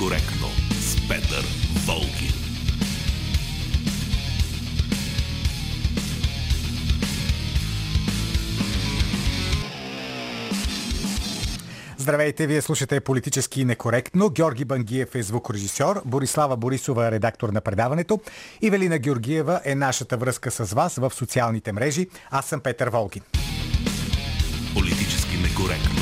некоректно с Петър Волгин. Здравейте, вие слушате политически некоректно. Георги Бангиев е звукорежисьор, Борислава Борисова е редактор на предаването и Велина Георгиева е нашата връзка с вас в социалните мрежи. Аз съм Петър Волгин. Политически некоректно.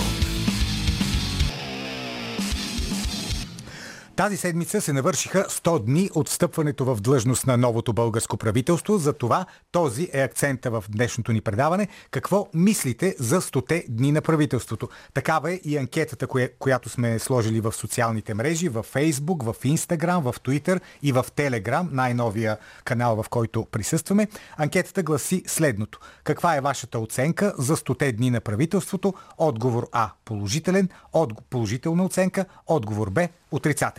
Тази седмица се навършиха 100 дни от стъпването в длъжност на новото българско правителство. За това този е акцента в днешното ни предаване. Какво мислите за 100 дни на правителството? Такава е и анкетата, коя, която сме сложили в социалните мрежи, в Фейсбук, в Инстаграм, в Твитър и в Телеграм, най-новия канал, в който присъстваме. Анкетата гласи следното. Каква е вашата оценка за 100 дни на правителството? Отговор А – положителен, от, положителна оценка, отговор Б –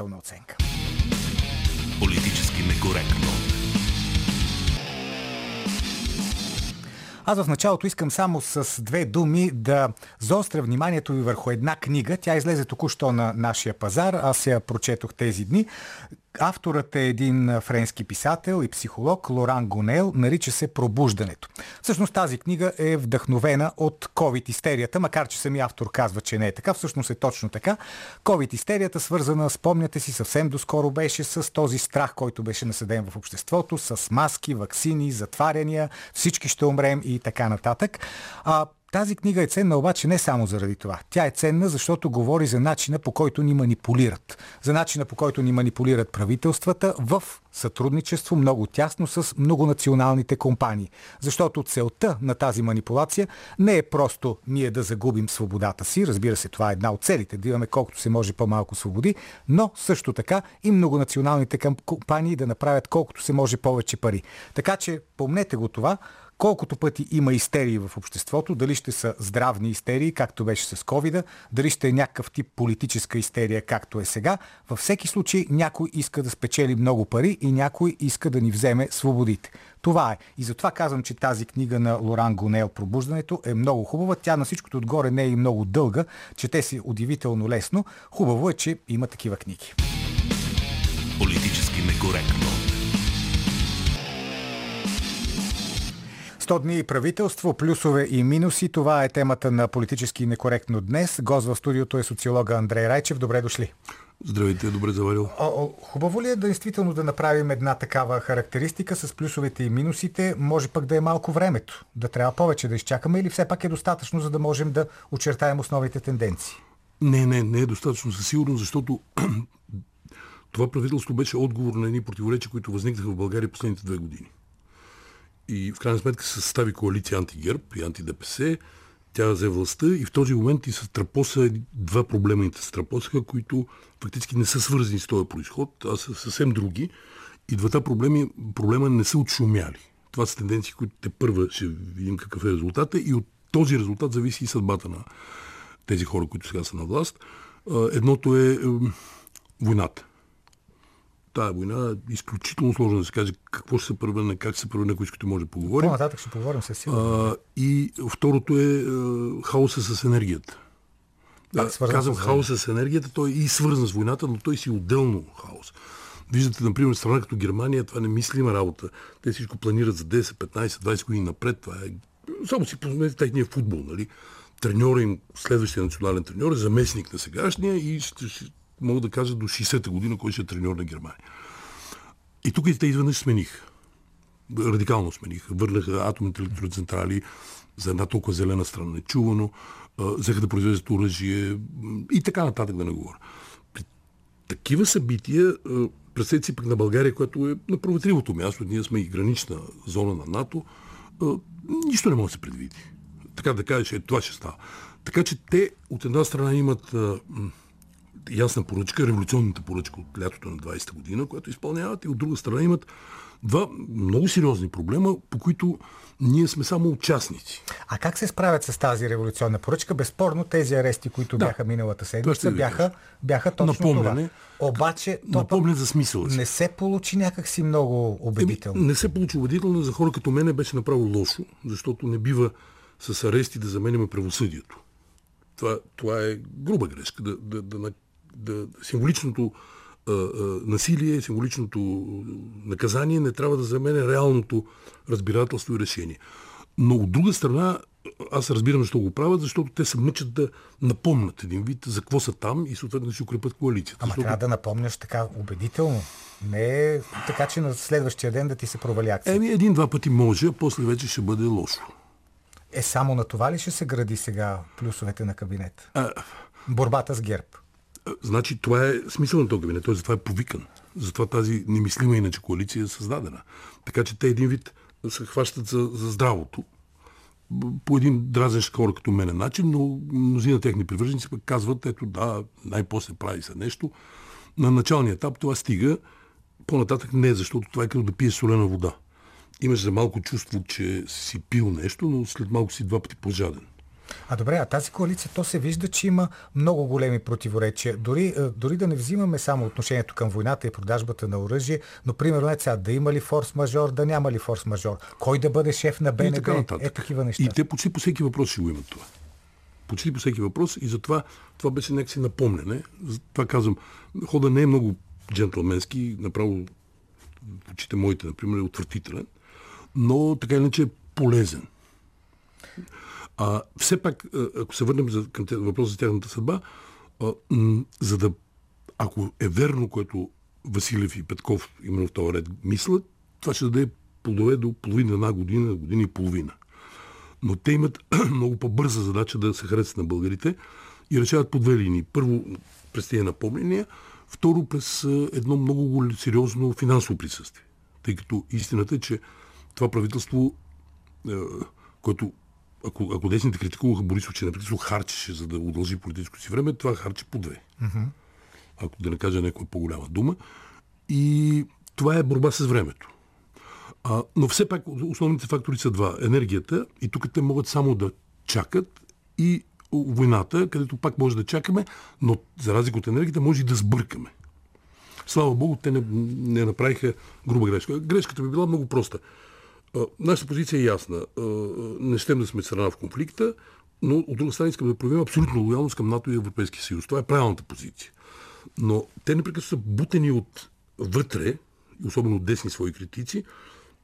отрицателна оценка. Политически некоректно. Аз в началото искам само с две думи да заостря вниманието ви върху една книга. Тя излезе току-що на нашия пазар. Аз я прочетох тези дни. Авторът е един френски писател и психолог Лоран Гонел, нарича се Пробуждането. Всъщност тази книга е вдъхновена от COVID-истерията, макар че сами автор казва, че не е така. Всъщност е точно така. COVID-истерията, свързана, спомняте си, съвсем доскоро беше с този страх, който беше насъден в обществото, с маски, вакцини, затваряния, всички ще умрем и така нататък. А, тази книга е ценна обаче не само заради това. Тя е ценна, защото говори за начина по който ни манипулират. За начина по който ни манипулират правителствата в сътрудничество много тясно с многонационалните компании. Защото целта на тази манипулация не е просто ние да загубим свободата си, разбира се, това е една от целите, да имаме колкото се може по-малко свободи, но също така и многонационалните компании да направят колкото се може повече пари. Така че помнете го това, колкото пъти има истерии в обществото, дали ще са здравни истерии, както беше с ковида, дали ще е някакъв тип политическа истерия, както е сега, във всеки случай някой иска да спечели много пари и някой иска да ни вземе свободите. Това е. И затова казвам, че тази книга на Лоран Гонел Пробуждането е много хубава. Тя на всичкото отгоре не е и много дълга, чете си удивително лесно. Хубаво е, че има такива книги. Политически некоректно. 100 дни правителство, плюсове и минуси. Това е темата на политически некоректно днес. Гост в студиото е социолога Андрей Райчев. Добре дошли. Здравейте, добре заварил. Хубаво ли е да действително да направим една такава характеристика с плюсовете и минусите? Може пък да е малко времето, да трябва повече да изчакаме или все пак е достатъчно, за да можем да очертаем основните тенденции? Не, не, не е достатъчно със сигурност, защото това правителство беше отговор на едни противоречия, които възникнаха в България последните две години и в крайна сметка се състави коалиция антигерб и антидепс. Тя взе властта и в този момент и се трапоса два проблема и се трапосаха, които фактически не са свързани с този происход, а са съвсем други. И двата проблеми, проблема не са отшумяли. Това са тенденции, които те първа ще видим какъв е резултата и от този резултат зависи и съдбата на тези хора, които сега са на власт. Едното е войната тази война е изключително сложно да се каже какво ще се превърне, как ще се превърне, ако искате може да поговорим. По-нататък ще поговорим със сигурност. И второто е а, хаоса с енергията. Да, казвам с хаоса с енергията, той е и свързан с войната, но той си отделно хаос. Виждате, например, страна като Германия, това не мислима работа. Те всичко планират за 10, 15, 20 години напред. Това е... Само си познайте техния футбол, нали? Треньора им, следващия национален треньор е заместник на сегашния и ще, ще, мога да кажа до 60-та година, кой ще е треньор на Германия. И тук и те изведнъж смениха. Радикално смениха. Върнаха атомните електроцентрали за една толкова зелена страна нечувано, взеха да произвеждат оръжие и така нататък да не говоря. При такива събития, представете си пък на България, която е на проветривото място, ние сме и гранична зона на НАТО, нищо не може да се предвиди. Така да кажеш, е, това ще става. Така че те от една страна имат ясна поръчка, революционната поръчка от лятото на 20-та година, която изпълняват и от друга страна имат два много сериозни проблема, по които ние сме само участници. А как се справят с тази революционна поръчка? Безспорно тези арести, които да. бяха миналата седмица, бяха, бяха точно Напомняне, това. Обаче, напомня за смисъл. Не се получи някакси много убедително. Еми, не се получи убедително. За хора като мене беше направо лошо, защото не бива с арести да заменяме правосъдието. Това, това е груба грешка. Да, да, да, да, символичното а, а, насилие, символичното наказание не трябва да замене реалното разбирателство и решение. Но от друга страна, аз разбирам защо го правят, защото те се мъчат да напомнят един вид за какво са там и съответно да си укрепят коалицията. Ама защото... трябва да напомняш така убедително. Не е така, че на следващия ден да ти се провали акция. Еми, един-два пъти може, а после вече ще бъде лошо. Е, само на това ли ще се гради сега плюсовете на кабинет? А... Борбата с ГЕРБ. Значи това е смисъл на този кабинет. Той затова е повикан. Затова тази немислима иначе коалиция е създадена. Така че те един вид се хващат за, за здравото по един дразен хора като мене начин, но мнозина техни привърженици пък казват, ето да, най-после прави се нещо. На началния етап това стига, по-нататък не, защото това е като да пие солена вода. Имаш за малко чувство, че си пил нещо, но след малко си два пъти по-жаден. А добре, а тази коалиция, то се вижда, че има много големи противоречия. Дори, е, дори да не взимаме само отношението към войната и продажбата на оръжие, но примерно е сега да има ли форс-мажор, да няма ли форс-мажор. Кой да бъде шеф на БНБ? Е такива неща. И те почти по всеки въпрос ще го имат това. Почти по всеки въпрос и затова това беше някакси напомняне. Това казвам, хода не е много джентлменски, направо очите моите, например, е отвратителен, но така иначе е полезен. А, все пак, ако се върнем за, към въпроса за тяхната съдба, а, за да, ако е верно, което Василев и Петков именно в този ред мислят, това ще даде плодове до половина една година, година и половина. Но те имат много по-бърза задача да се харесат на българите и решават по две линии. Първо, през тези напомнения, второ, през едно много сериозно финансово присъствие. Тъй като истината е, че това правителство, което ако, ако десните критикуваха Борисов, че непрекъснато харчеше, за да удължи политическо си време, това харче по две. Uh-huh. Ако да не кажа някоя по-голяма дума. И това е борба с времето. А, но все пак основните фактори са два. Енергията, и тук те могат само да чакат, и войната, където пак може да чакаме, но за разлика от енергията може и да сбъркаме. Слава Богу, те не, не направиха груба грешка. Грешката би била много проста. Нашата позиция е ясна. Не щем да сме страна в конфликта, но от друга страна искаме да проявим абсолютно лоялност към НАТО и Европейския съюз. Това е правилната позиция. Но те непрекъснато са бутени от вътре, особено десни свои критици,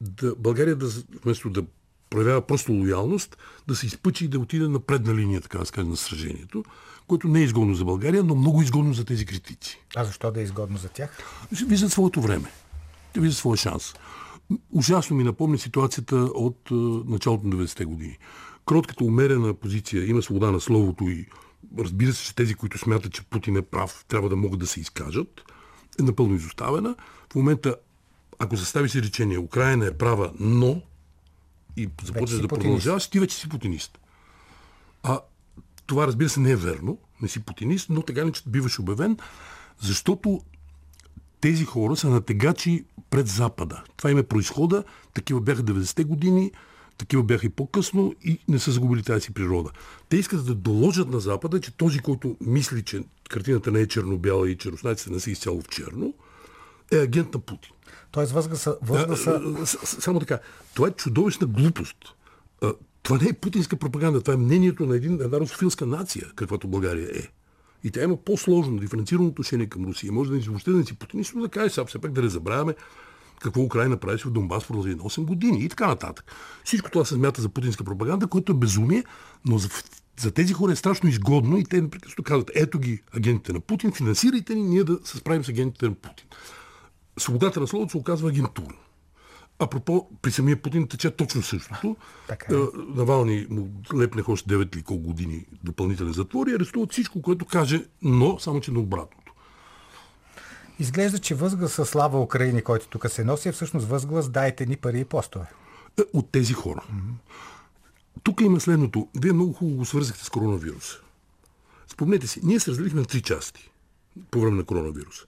да, България да, вместо да проявява просто лоялност, да се изпъчи и да отиде на предна линия, така да скажем, на сражението, което не е изгодно за България, но много изгодно за тези критици. А защо да е изгодно за тях? Виждат своето време. Те виждат своя шанс. Ужасно ми напомня ситуацията от началото на 90-те години. Кротката умерена позиция, има свобода на словото и разбира се, че тези, които смятат, че Путин е прав, трябва да могат да се изкажат, е напълно изоставена. В момента, ако застави си речение, Украина е права, но и започнеш да продължаваш, ти вече си путинист. А това, разбира се, не е верно. Не си путинист, но така не че биваш обявен, защото тези хора са натегачи пред Запада. Това им е происхода. Такива бяха 90-те години, такива бяха и по-късно и не са загубили тази си природа. Те искат да доложат на Запада, че този, който мисли, че картината не е черно-бяла и че руснаците не са изцяло в черно, е агент на Путин. Тоест възгласа... възгласа... Само така. Това е чудовищна глупост. Това не е путинска пропаганда. Това е мнението на един, една русофилска нация, каквато България е. И тя има по-сложно, диференцирано отношение към Русия. Може да ни въобще да не си но да каже сега, все пак да не забравяме какво Украина прави в Донбас в продължение на 8 години и така нататък. Всичко това се смята за путинска пропаганда, което е безумие, но за, за тези хора е страшно изгодно и те непрекъснато казват, ето ги агентите на Путин, финансирайте ни, ние да се справим с агентите на Путин. Свободата на словото се оказва агентура. Апропо, при самия Путин тече точно същото. Така е. Навални му лепнеха още 9 или колко години допълнителен затвор и арестуват всичко, което каже, но само че на обратното. Изглежда, че възгласа слава Украини, който тук се носи, е всъщност възглас дайте ни пари и постове. Е, от тези хора. Mm-hmm. Тук има следното. Вие много хубаво го свързахте с коронавируса. Спомнете си, ние се разделихме на три части по време на коронавируса.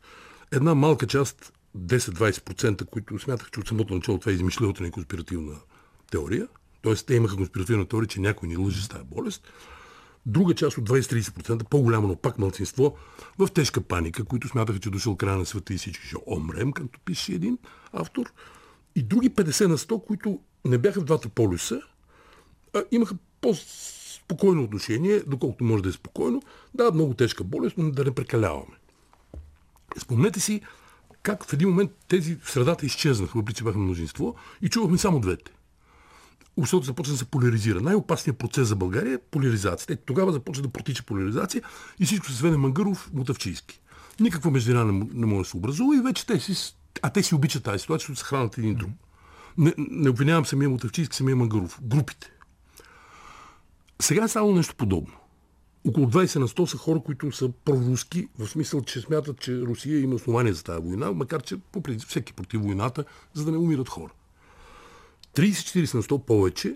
Една малка част 10-20%, които смятах, че от самото начало това е измишлителна и конспиративна теория. Тоест, те имаха конспиративна теория, че някой ни лъжи с тази болест. Друга част от 20-30%, по-голямо, но пак мълцинство, в тежка паника, които смятаха, че дошъл края на света и всички ще омрем, както пише един автор. И други 50 на 100, които не бяха в двата полюса, а имаха по-спокойно отношение, доколкото може да е спокойно. Да, много тежка болест, но да не прекаляваме. Спомнете си как в един момент тези в средата изчезнаха, въпреки че бяха мнозинство, и чувахме само двете. Обществото започна да се поляризира. Най-опасният процес за България е поляризацията. Е, тогава започна да протича поляризация и всичко се сведе Мангаров, Мутавчийски. Никаква междина не, не може да се образува и вече те си, а те си обичат тази ситуация, защото се хранят един друг. Не, не обвинявам самия Мутавчийски, самия Мангаров. Групите. Сега е само нещо подобно. Около 20 на 100 са хора, които са проруски, в смисъл, че смятат, че Русия има основание за тази война, макар че по принцип всеки против войната, за да не умират хора. 30-40 на 100 повече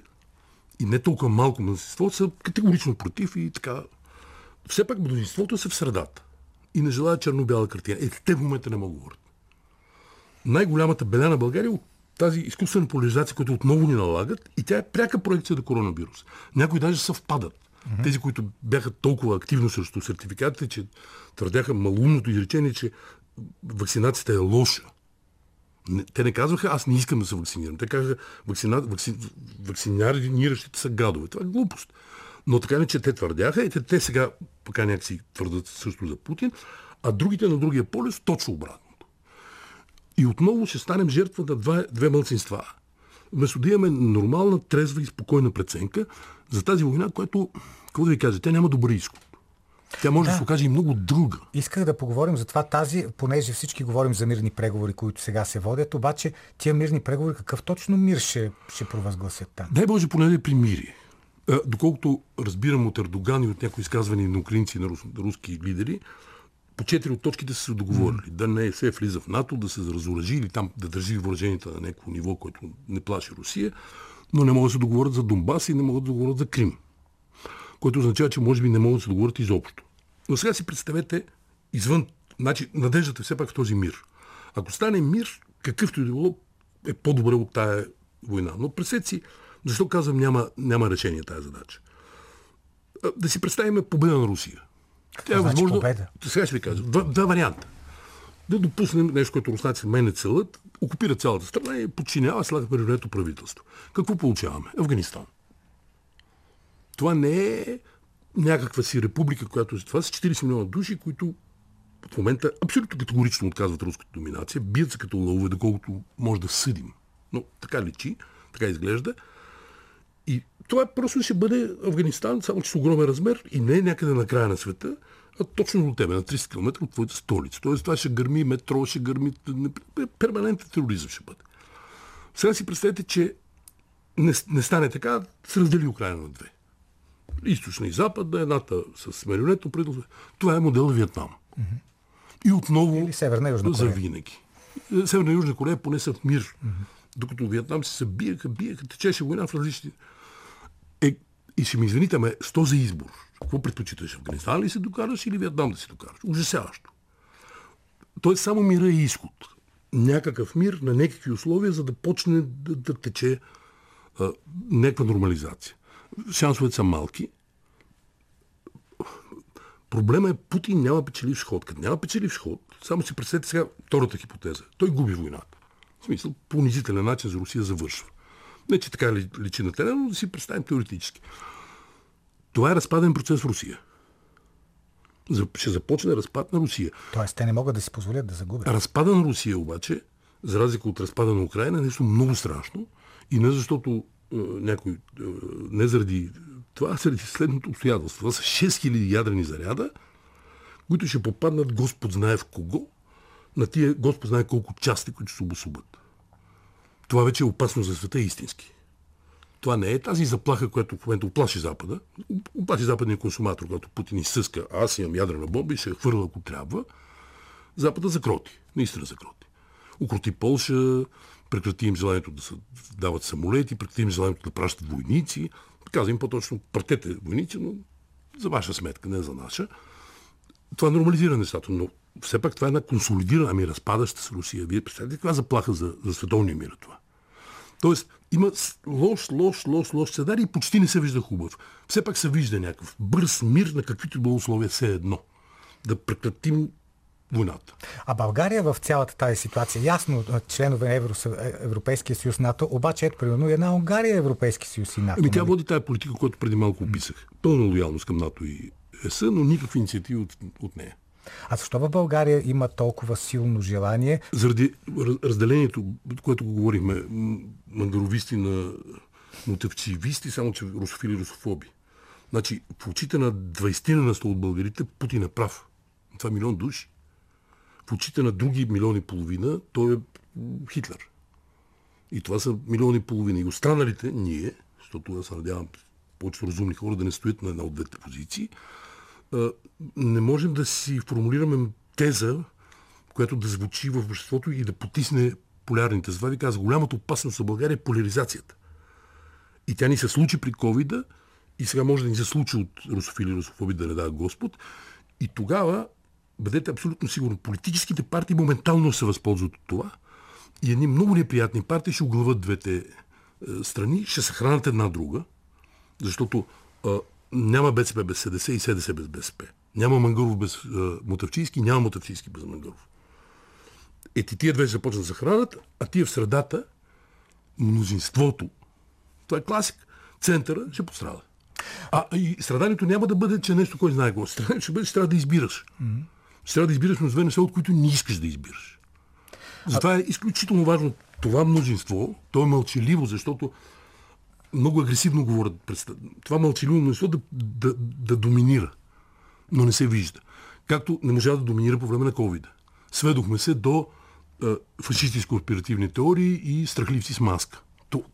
и не толкова малко мнозинство са категорично против и така. Все пак мнозинството са в средата и не желая черно-бяла картина. Е, те в момента не могат говорят. Най-голямата беля на България от тази изкуствена поляризация, която отново ни налагат и тя е пряка проекция на коронавирус. Някои даже съвпадат. Mm-hmm. Тези, които бяха толкова активно срещу сертификатите, че твърдяха малумното изречение, че вакцинацията е лоша. Не, те не казваха, аз не искам да се вакцинирам. Те казаха, вакцина, вакци, вакциниращите са гадове. Това е глупост. Но така не, че те твърдяха и те, те сега пока някакси твърдат също за Путин, а другите на другия полюс точно обратното. И отново ще станем жертва на два, две мълцинства. Вместо да имаме нормална, трезва и спокойна преценка за тази война, която, какво да ви кажа, тя няма добър изход. Тя може да. да се окаже и много дълга. Исках да поговорим за това тази, понеже всички говорим за мирни преговори, които сега се водят, обаче тия мирни преговори, какъв точно мир ще, ще провъзгласят там? Дай Боже, поне да е примирие. Доколкото разбирам от Ердоган и от някои изказвания на украинци и на руски лидери, по четири от точките са се договорили. Mm. Да не се влиза в НАТО, да се разоръжи или там да държи въоръженията на някакво ниво, което не плаши Русия, но не могат да се договорят за Донбас и не могат да договорят за Крим. Което означава, че може би не могат да се договорят изобщо. Но сега си представете извън, значи надеждата е все пак в този мир. Ако стане мир, какъвто и да било, е по-добре от тая война. Но представете си, защо казвам няма, няма решение тази задача. Да си представим победа на Русия. Тя е значи възможно. Победа? Сега ще ви кажа. Два, два варианта. Да допуснем нещо, което руснаците мен не целът, окупират цялата страна и подчинява, слага марионетно правителство. Какво получаваме? Афганистан. Това не е някаква си република, която това са 40 милиона души, които в момента абсолютно категорично отказват руската доминация, бият се като лъвове, доколкото може да съдим. Но така личи, така изглежда. Това просто ще бъде Афганистан, само че с огромен размер и не е някъде на края на света, а точно до тебе, на 300 км от твоята столица. Тоест това ще гърми метро, ще гърми... Перманентен тероризъм ще бъде. Сега си представете, че не, не стане така, се раздели Украина на две. Източна и западна, едната с марионетно правителство. Това е модел Виетнам. Mm-hmm. И отново Или Северна и Южна Корея. за винаги. Северна и Южна Корея поне са в мир. Mm-hmm. Докато Виетнам се биеха, биеха, течеше война в различни... И ще ми извините, ме с този избор, какво предпочиташ? Афганистан ли се докараш или Виетнам да се докараш? Ужасяващо. Той само мира и изход. Някакъв мир на някакви условия, за да почне да, да тече а, някаква нормализация. Шансовете са малки. Проблема е Путин няма печеливш ход. Като няма печеливш ход, само си представете сега втората хипотеза. Той губи войната. В смисъл, по унизителен начин за Русия завършва. Не, че така личи на терена, но да си представим теоретически. Това е разпаден процес в Русия. Ще започне разпад на Русия. Тоест, те не могат да си позволят да загубят. Разпада на Русия обаче, за разлика от разпада на Украина, е нещо много страшно. И не защото е, някой, е, не заради това, а заради следното обстоятелство. Това са 6000 ядрени заряда, които ще попаднат Господ знае в кого, на тия Господ знае колко части, които се обособят. Това вече е опасно за света истински. Това не е тази заплаха, която в момента оплаши Запада. Оплаши западния консуматор, когато Путин изсъска, аз имам ядрена бомба и ще я хвърля, ако трябва. Запада закроти. Наистина закроти. Укроти Полша, прекрати им желанието да се дават самолети, прекрати им желанието да пращат войници. Казвам по-точно, пратете войници, но за ваша сметка, не за наша. Това нормализира нещата, но все пак това е една консолидирана, ами разпадаща с Русия. Вие представете каква заплаха за, за световния мир е това. Тоест, има лош, лош, лош, лош сценарий и почти не се вижда хубав. Все пак се вижда някакъв бърз мир на каквито било условия, все едно. Да прекратим войната. А България в цялата тази ситуация, ясно, членове на Евро, Европейския съюз НАТО, обаче ето примерно една Унгария Европейски съюз и НАТО. Ами тя нали? води тази политика, която преди малко описах. Пълна лоялност към НАТО и ЕС, но никакви инициативи от, от нея. А защо в България има толкова силно желание? Заради разделението, което го говорихме, мангаровисти на мотивчивисти, само че русофили и русофоби. Значи, в очите на 20 на 100 от българите Путин е прав. Това е милион души. В очите на други милиони половина той е Хитлер. И това са милиони половина. И останалите, ние, защото аз се надявам повечето разумни хора да не стоят на една от двете позиции, не можем да си формулираме теза, която да звучи в обществото и да потисне полярните. Затова ви казах, голямата опасност за България е поляризацията. И тя ни се случи при ковида и сега може да ни се случи от русофили и русофоби, да не дава Господ. И тогава, бъдете абсолютно сигурни, политическите партии моментално се възползват от това и едни много неприятни партии ще оглават двете е, страни, ще се една друга, защото няма БСП без СДС и СДС без БСП. Няма Мангаров без а, Мотавчийски, няма Мотавчийски без Мангаров. Ети тия две започнат да се хранят, а тия в средата, мнозинството, това е класик, центъра ще пострада. А и страданието няма да бъде, че нещо, кой знае какво. Страданието ще бъде, че трябва да избираш. Mm-hmm. Ще трябва да избираш между две неща, от които не искаш да избираш. Затова е изключително важно това мнозинство, то е мълчаливо, защото много агресивно говорят. Това мълчаливо мнозинство да, да, да доминира, но не се вижда. Както не можа да доминира по време на COVID. Сведохме се до фашистски конспиративни теории и страхливци с маска.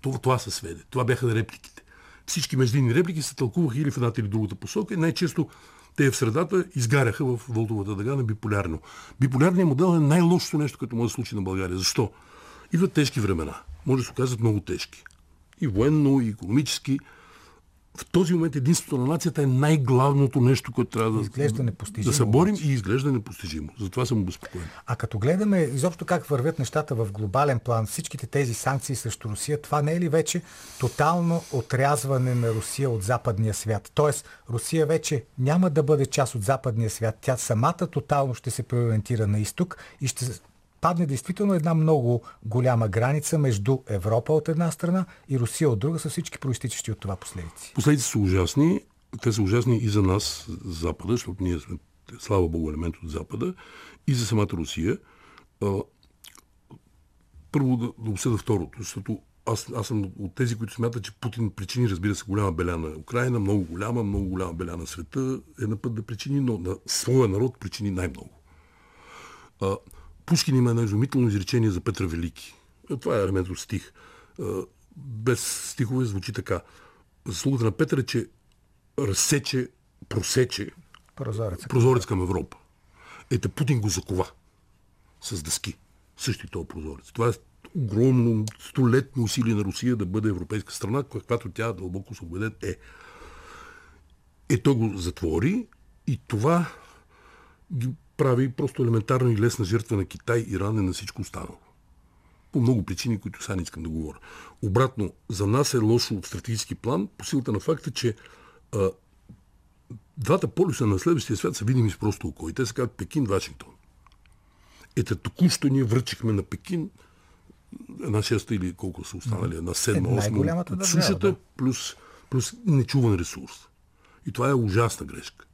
Това, това се сведе. Това бяха репликите. Всички междинни реплики се тълкуваха или в едната или другата посока и най-често те в средата изгаряха в Вълтовата дъга на биполярно. Биполярният модел е най-лошото нещо, което може да случи на България. Защо? Идват тежки времена. Може да се оказат много тежки. И военно, и економически в този момент единството на нацията е най-главното нещо, което трябва да, изглежда непостижимо, да се борим и изглежда непостижимо. Затова съм обезпокоен. А като гледаме изобщо как вървят нещата в глобален план, всичките тези санкции срещу Русия, това не е ли вече тотално отрязване на Русия от западния свят? Тоест, Русия вече няма да бъде част от западния свят. Тя самата тотално ще се преориентира на изток и ще падне действително една много голяма граница между Европа от една страна и Русия от друга, с всички проистичащи от това последици. Последици са ужасни. Те са ужасни и за нас, Запада, защото ние сме, слава Богу, елемент от Запада, и за самата Русия. Първо да, да обсъда второто, защото аз, аз съм от тези, които смятат, че Путин причини, разбира се, голяма беля на Украина, много голяма, много голяма беля на света, е на път да причини, но на своя народ причини най-много. Пушкин има едно изумително изречение за Петра Велики. Това е елемент стих. Без стихове звучи така. Заслугата на Петър е, че разсече, просече прозорец, прозорец към Европа. Ето Путин го закова с дъски. Същи този прозорец. Това е огромно столетно усилие на Русия да бъде европейска страна, каквато тя дълбоко се убеден е. Е, той го затвори и това прави просто елементарна и лесна жертва на Китай, Иран и на всичко останало. По много причини, които сега не искам да говоря. Обратно, за нас е лошо от стратегически план, по силата на факта, че а, двата полюса на следващия свят са видими с просто око. И те се казват Пекин, Вашингтон. Ето току-що ние връчихме на Пекин една шеста или колко са останали, една седма, е, осма от сушата, да. плюс, плюс нечуван ресурс. И това е ужасна грешка.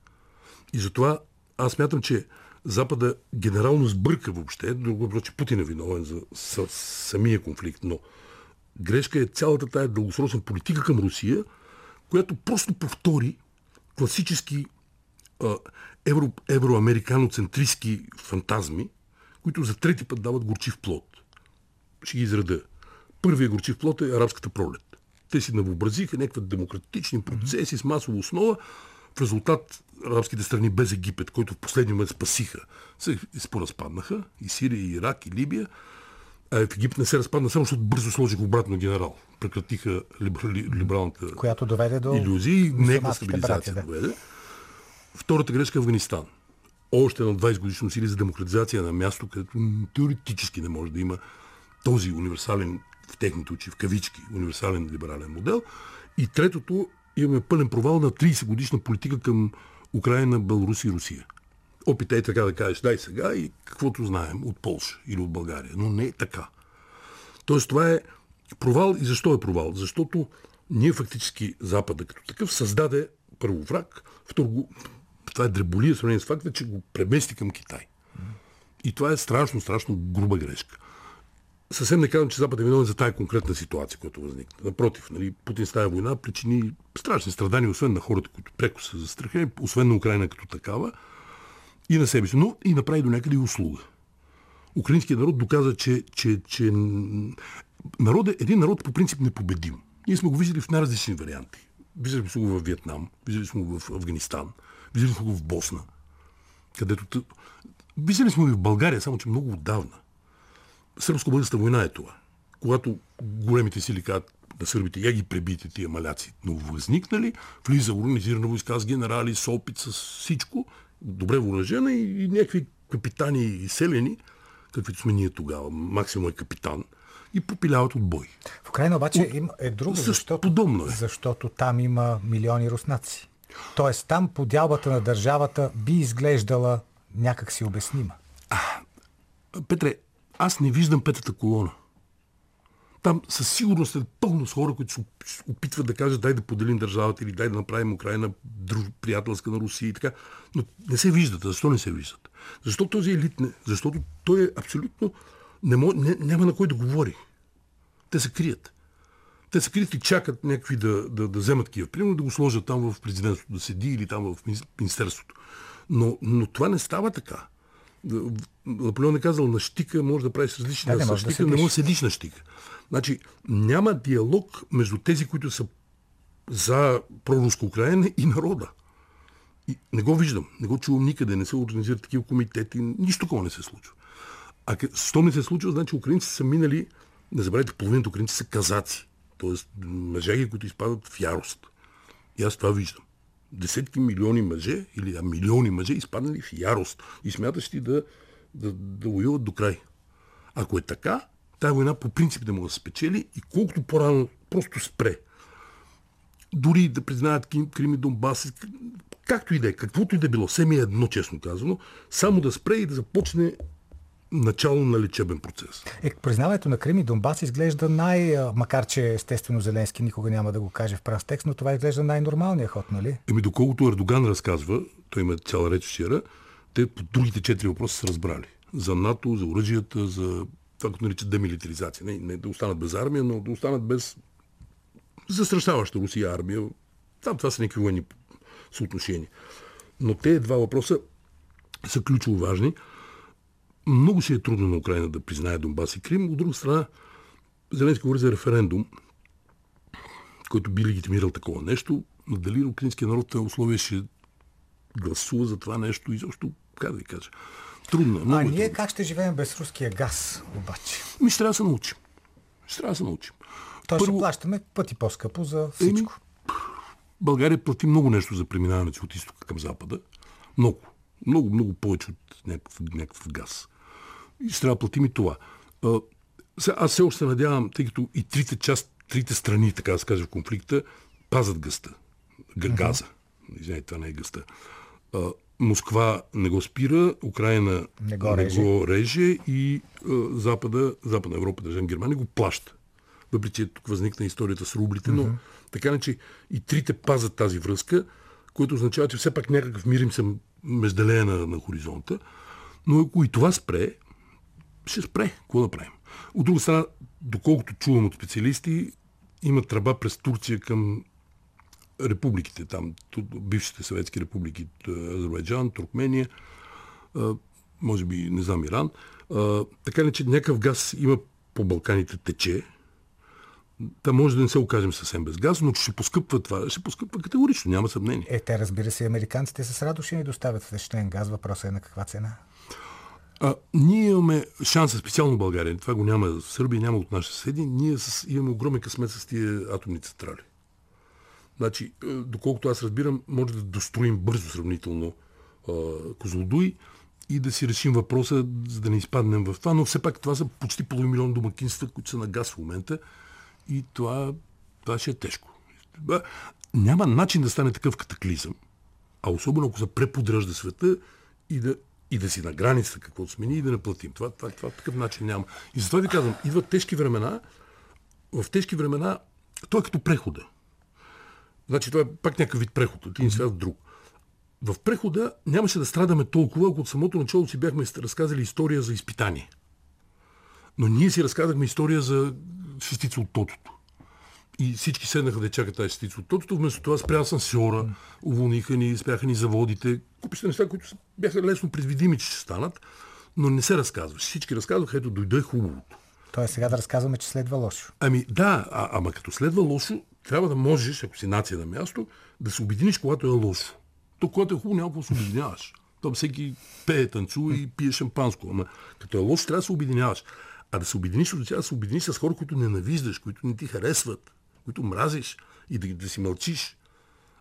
И затова аз мятам, че Запада генерално сбърка въобще, друго че Путин е виновен за самия конфликт, но грешка е цялата тая дългосрочна политика към Русия, която просто повтори класически а, евро, евроамериканоцентристски фантазми, които за трети път дават горчив плод. Ще ги изреда. Първият горчив плод е арабската пролет. Те си навообразиха някакви демократични процеси с масова основа, в резултат арабските страни без Египет, които в последния момент спасиха, се поразпаднаха. И Сирия, и Ирак, и Либия. А в Египет не се разпадна само, защото бързо сложиха обратно генерал. Прекратиха либерали, либералната Която доведе до иллюзии. Нека стабилизация да. доведе. Втората грешка е Афганистан. Още на 20 годишно усилие за демократизация на място, където теоретически не може да има този универсален, в техните очи, в кавички, универсален либерален модел. И третото имаме пълен провал на 30 годишна политика към Украина, Беларус и Русия. Опитай така да кажеш, дай сега и каквото знаем от Полша или от България. Но не е така. Тоест това е провал и защо е провал? Защото ние фактически Запада като такъв създаде първо враг, второ това е дреболия, сравнение с факта, че го премести към Китай. И това е страшно, страшно груба грешка. Съвсем не казвам, че Запад е виновен за тази конкретна ситуация, която възникна. Напротив, нали, Путин с тази война причини страшни страдания, освен на хората, които преко са застрахени, освен на Украина като такава, и на себе си, но и направи до някъде и услуга. Украинският народ доказа, че, че, че народ е един народ по принцип непобедим. Ние сме го виждали в най-различни варианти. Виждали сме го в Виетнам, виждали сме го в Афганистан, виждали сме го в Босна, където... Виждали сме го и в България, само че много отдавна. Сръбско-българската война е това. Когато големите сили казват на сърбите, я ги пребите тия маляци, но възникнали, влиза организирана войска с генерали, с опит, с всичко, добре въоръжена и, и някакви капитани и селени, каквито сме ние тогава, максимум е капитан, и попиляват от бой. В Украина обаче от... е друго, защото, подобно е. защото там има милиони руснаци. Тоест там подялбата на държавата би изглеждала някак си обяснима. А, Петре, аз не виждам петата колона. Там със сигурност е пълно с хора, които се опитват да кажат дай да поделим държавата или дай да направим Украина друж, приятелска на Русия и така. Но не се виждат. Защо не се виждат? Защо този елит не? Защото той е абсолютно... Не, мо, не, няма на кой да говори. Те се крият. Те се крият и чакат някакви да, да, да вземат Киев. Примерно да го сложат там в президентството, да седи или там в министерството. Но, но това не става така. Наполеон е казал, на щика може да правиш различни да, не, може щика, да не може да седиш на щика. Значи няма диалог между тези, които са за проруско Украина и народа. И не го виждам, не го чувам никъде, не се организират такива комитети, нищо такова не се случва. А що не се случва, значи украинци са минали, не забравяйте, половината украинци са казаци, т.е. мъжеги, които изпадат в ярост. И аз това виждам. Десетки милиони мъже, или а милиони мъже, изпаднали в ярост и смятащи да, да, да воюват до край. Ако е така, тази война по принцип не може да се спечели и колкото по-рано просто спре. Дори да признаят Крим и Донбас, както и да е, каквото и да е било, все ми е едно, честно казано, само да спре и да започне начало на лечебен процес. Е, признаването на Крим и Донбас изглежда най... Макар, че естествено Зеленски никога няма да го каже в прав текст, но това изглежда най-нормалният ход, нали? Еми, доколкото Ердоган разказва, той има цяла реч вчера, те по другите четири въпроса са разбрали. За НАТО, за оръжията, за това, което наричат демилитаризация. Не, не да останат без армия, но да останат без застрашаваща Русия армия. Там това са някакви военни съотношения. Но те два въпроса са ключово важни. Много си е трудно на Украина да признае Донбас и Крим. От друга страна, Зеленски говори за референдум, който би легитимирал такова нещо, дали украинския народ е условие ще гласува за това нещо и защо, как да ви кажа. Трудно. Много а е ние трудно. как ще живеем без руския газ, обаче? Ми ще трябва да се научим. Ще трябва да се научим. То Първо... ще плащаме пъти по-скъпо за всичко. Еми, България плати много нещо за преминаването от изтока към запада. Много. Много, много повече от някакъв, някакъв газ. И ще трябва да платим и това. А, аз все още надявам, тъй като и трите част, трите страни, така да се каже, в конфликта, пазат гъста. Газа. Uh-huh. Извинете, това не е гъста. А, Москва не го спира, Украина не го реже, не го реже и а, Запада, Западна Европа, държава Германия го плаща. Въпреки, че тук възникна историята с рублите, но uh-huh. така че и трите пазат тази връзка, което означава, че все пак някакъв мир им се межделее на, на хоризонта. Но ако и това спре, ще спре. Какво да правим? От друга страна, доколкото чувам от специалисти, има тръба през Турция към републиките там, бившите съветски републики, Азербайджан, Туркмения, може би, не знам, Иран. Така не, че някакъв газ има по Балканите тече. Та може да не се окажем съвсем без газ, но ще поскъпва това, ще поскъпва категорично, няма съмнение. Е, те разбира се, американците с радост ще ни доставят втечнен газ. Въпросът е на каква цена? А, ние имаме шанса, специално България, това го няма в Сърбия, няма от нашите съседи, ние с, имаме огромен късмет с тия атомни централи. Значи, е, доколкото аз разбирам, може да достроим бързо сравнително Козлодуй и да си решим въпроса, за да не изпаднем в това. Но все пак това са почти половин милион домакинства, които са на газ в момента и това, това ще е тежко. Няма начин да стане такъв катаклизъм, а особено ако се преподръжда света и да, и да си на границата, каквото сме ние, и да не платим. Това, това, това такъв начин няма. И затова ви казвам, идват тежки времена, в тежки времена, той е като прехода. Значи това е пак някакъв вид преход от един свят в друг. В прехода нямаше да страдаме толкова, ако от самото начало си бяхме разказали история за изпитание. Но ние си разказахме история за шестица от тотото. И всички седнаха да чакат тази шестица от тотото. Вместо това спря сенсора, уволниха ни, спряха ни заводите. Купища неща, които бяха лесно предвидими, че ще станат, но не се разказваше. Всички разказваха, ето дойде хубавото. Тоест сега да разказваме, че следва лошо. Ами да, а, ама като следва лошо, трябва да можеш, ако си нация на място, да се обединиш, когато е лошо. То, когато е хубаво, няма какво се обединяваш. Там всеки пее, танцува и пие шампанско. Ама като е лошо, трябва да се обединяваш. А да се обединиш, означава да се обединиш с хора, които ненавиждаш, които не ти харесват, които мразиш и да, да си мълчиш.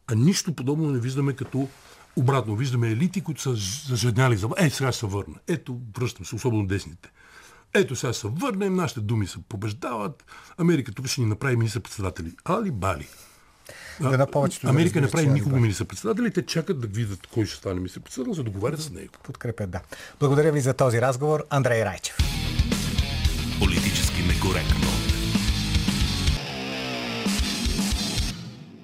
А нищо подобно не виждаме като обратно. Виждаме елити, които са зажадняли за... Е, сега ще се върна. Ето, връщам се, особено десните. Ето сега се върнем, нашите думи се побеждават. Америка тук ще ни направи министър-председатели. Али бали. Да, на повечето Америка не прави никога министър-председатели, те чакат да видят кой ще стане министър-председател, за да договарят с него. Подкрепят, да. Благодаря ви за този разговор, Андрей Райчев. Политически некоректно.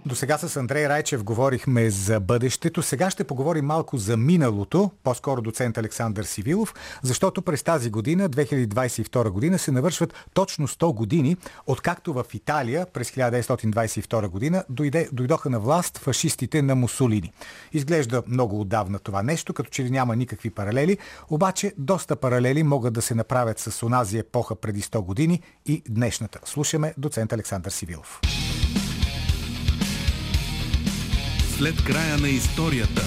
До сега с Андрей Райчев говорихме за бъдещето. Сега ще поговорим малко за миналото, по-скоро доцент Александър Сивилов, защото през тази година, 2022 година, се навършват точно 100 години, откакто в Италия през 1922 година дойде, дойдоха на власт фашистите на Мусолини. Изглежда много отдавна това нещо, като че ли няма никакви паралели, обаче доста паралели могат да се направят с онази епоха преди 100 години и днешната. Слушаме доцент Александър Сивилов. След края на историята.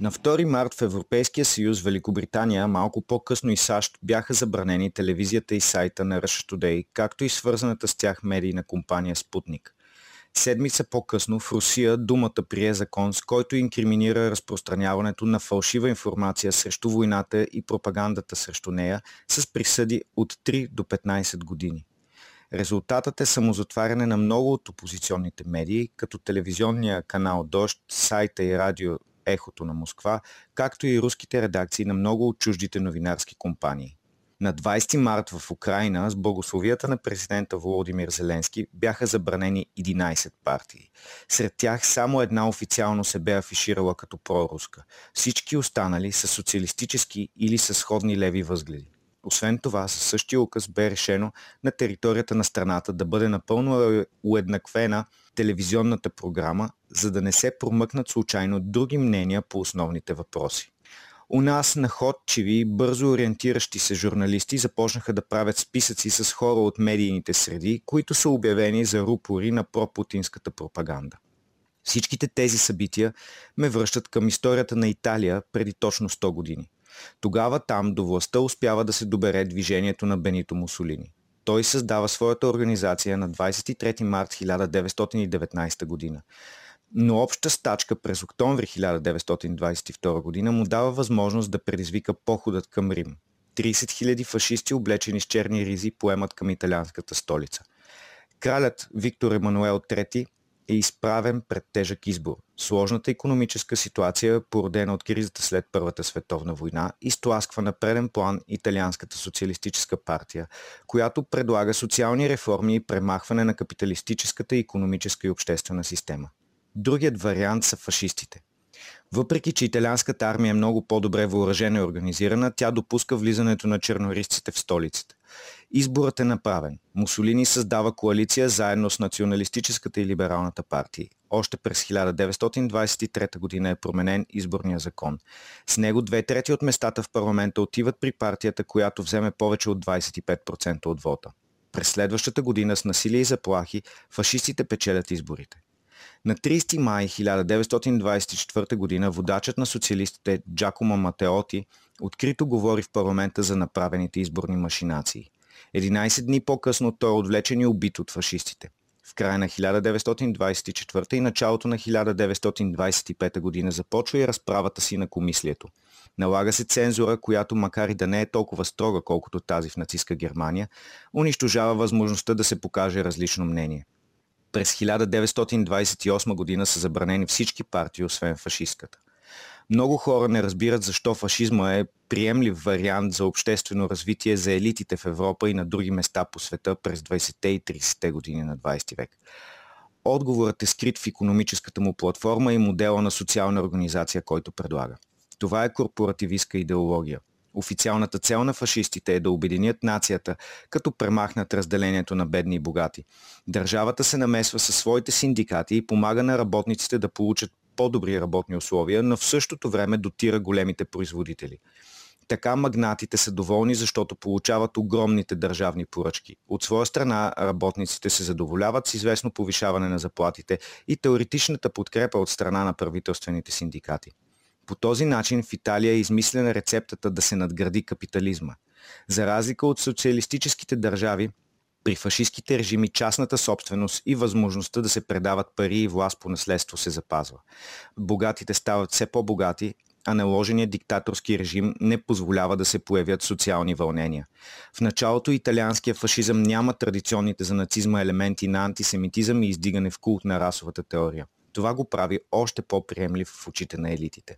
На 2 март в Европейския съюз, Великобритания, малко по-късно и САЩ бяха забранени телевизията и сайта на Russia Today, както и свързаната с тях медийна компания Спутник. Седмица по-късно в Русия думата прие закон, с който инкриминира разпространяването на фалшива информация срещу войната и пропагандата срещу нея с присъди от 3 до 15 години. Резултатът е самозатваряне на много от опозиционните медии, като телевизионния канал Дождь, сайта и радио Ехото на Москва, както и руските редакции на много от чуждите новинарски компании. На 20 март в Украина с благословията на президента Володимир Зеленски бяха забранени 11 партии. Сред тях само една официално се бе афиширала като проруска. Всички останали са социалистически или са сходни леви възгледи. Освен това, със същия указ бе решено на територията на страната да бъде напълно уеднаквена телевизионната програма, за да не се промъкнат случайно други мнения по основните въпроси. У нас находчиви, бързо ориентиращи се журналисти започнаха да правят списъци с хора от медийните среди, които са обявени за рупори на пропутинската пропаганда. Всичките тези събития ме връщат към историята на Италия преди точно 100 години. Тогава там до властта успява да се добере движението на Бенито Мусолини. Той създава своята организация на 23 март 1919 година. Но обща стачка през октомври 1922 година му дава възможност да предизвика походът към Рим. 30 000 фашисти, облечени с черни ризи, поемат към италианската столица. Кралят Виктор Емануел III е изправен пред тежък избор. Сложната економическа ситуация, породена от кризата след Първата световна война, изтласква на преден план Италианската социалистическа партия, която предлага социални реформи и премахване на капиталистическата економическа и обществена система. Другият вариант са фашистите. Въпреки, че италианската армия е много по-добре въоръжена и организирана, тя допуска влизането на чернорисците в столицата. Изборът е направен. Мусолини създава коалиция заедно с националистическата и либералната партия. Още през 1923 година е променен изборния закон. С него две трети от местата в парламента отиват при партията, която вземе повече от 25% от вота. През следващата година с насилие и заплахи фашистите печелят изборите. На 30 май 1924 г. водачът на социалистите Джакомо Матеоти открито говори в парламента за направените изборни машинации. 11 дни по-късно той е отвлечен и убит от фашистите. В края на 1924 и началото на 1925 година започва и разправата си на комислието. Налага се цензура, която макар и да не е толкова строга, колкото тази в нацистска Германия, унищожава възможността да се покаже различно мнение. През 1928 година са забранени всички партии, освен фашистката. Много хора не разбират защо фашизма е приемлив вариант за обществено развитие за елитите в Европа и на други места по света през 20-те и 30-те години на 20 век. Отговорът е скрит в економическата му платформа и модела на социална организация, който предлага. Това е корпоративистка идеология. Официалната цел на фашистите е да обединят нацията, като премахнат разделението на бедни и богати. Държавата се намесва със своите синдикати и помага на работниците да получат по-добри работни условия, но в същото време дотира големите производители. Така магнатите са доволни, защото получават огромните държавни поръчки. От своя страна работниците се задоволяват с известно повишаване на заплатите и теоретичната подкрепа от страна на правителствените синдикати. По този начин в Италия е измислена рецептата да се надгради капитализма. За разлика от социалистическите държави, при фашистските режими частната собственост и възможността да се предават пари и власт по наследство се запазва. Богатите стават все по-богати, а наложеният диктаторски режим не позволява да се появят социални вълнения. В началото италианския фашизъм няма традиционните за нацизма елементи на антисемитизъм и издигане в култ на расовата теория. Това го прави още по-приемлив в очите на елитите.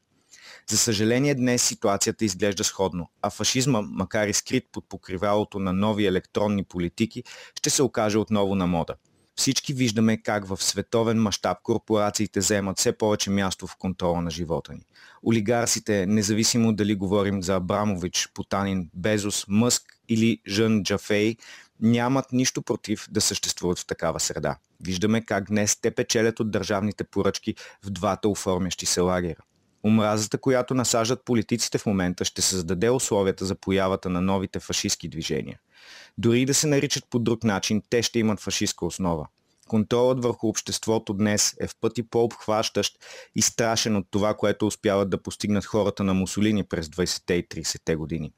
За съжаление днес ситуацията изглежда сходно, а фашизма, макар и скрит под покривалото на нови електронни политики, ще се окаже отново на мода. Всички виждаме как в световен мащаб корпорациите заемат все повече място в контрола на живота ни. Олигарсите, независимо дали говорим за Абрамович, Потанин, Безос, Мъск или Жън Джафей, нямат нищо против да съществуват в такава среда. Виждаме как днес те печелят от държавните поръчки в двата оформящи се лагера. Омразата, която насаждат политиците в момента, ще създаде условията за появата на новите фашистски движения. Дори да се наричат по друг начин, те ще имат фашистска основа. Контролът върху обществото днес е в пъти по-обхващащ и страшен от това, което успяват да постигнат хората на Мусолини през 20-те и 30-те години.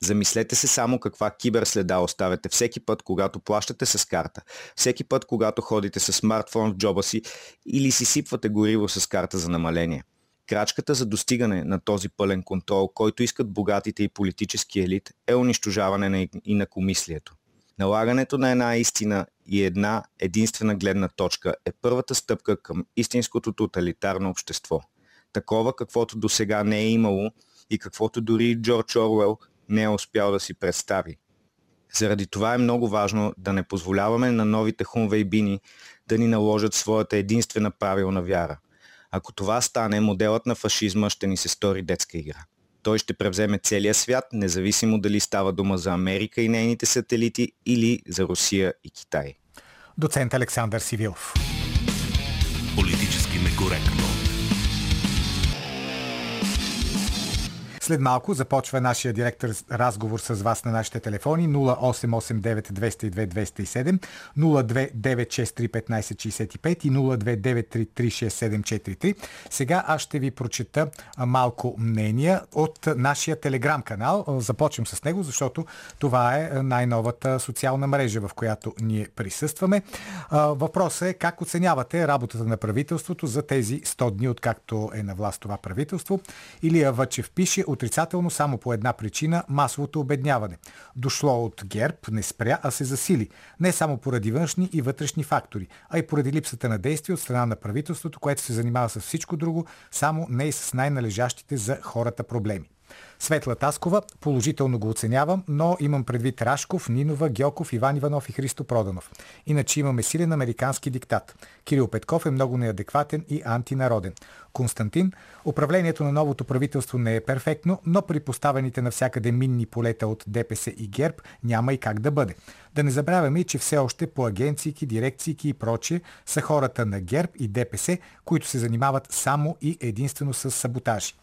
Замислете се само каква киберследа оставяте всеки път, когато плащате с карта, всеки път, когато ходите с смартфон в джоба си или си сипвате гориво с карта за намаление – Крачката за достигане на този пълен контрол, който искат богатите и политически елит, е унищожаване на инакомислието. Налагането на една истина и една единствена гледна точка е първата стъпка към истинското тоталитарно общество. Такова, каквото до сега не е имало и каквото дори Джордж Орвел не е успял да си представи. Заради това е много важно да не позволяваме на новите хунвейбини да ни наложат своята единствена правилна вяра. Ако това стане, моделът на фашизма ще ни се стори детска игра. Той ще превземе целия свят, независимо дали става дума за Америка и нейните сателити или за Русия и Китай. Доцент Александър Сивилов. Политически некоректно. След малко започва нашия директор разговор с вас на нашите телефони 0889 202 207, 029631565 и 029336743. Сега аз ще ви прочета малко мнения от нашия телеграм канал. Започвам с него, защото това е най-новата социална мрежа, в която ние присъстваме. Въпросът е как оценявате работата на правителството за тези 100 дни, откакто е на власт това правителство. Илия Въчев пише, отрицателно само по една причина – масовото обедняване. Дошло от ГЕРБ, не спря, а се засили. Не само поради външни и вътрешни фактори, а и поради липсата на действие от страна на правителството, което се занимава с всичко друго, само не и с най-належащите за хората проблеми. Светла Таскова положително го оценявам, но имам предвид Рашков, Нинова, Гьоков, Иван Иванов и Христо Проданов. Иначе имаме силен американски диктат. Кирил Петков е много неадекватен и антинароден. Константин, управлението на новото правителство не е перфектно, но при поставените навсякъде минни полета от ДПС и ГЕРБ няма и как да бъде. Да не забравяме, че все още по агенцийки, дирекцийки и прочие са хората на ГЕРБ и ДПС, които се занимават само и единствено с саботажи.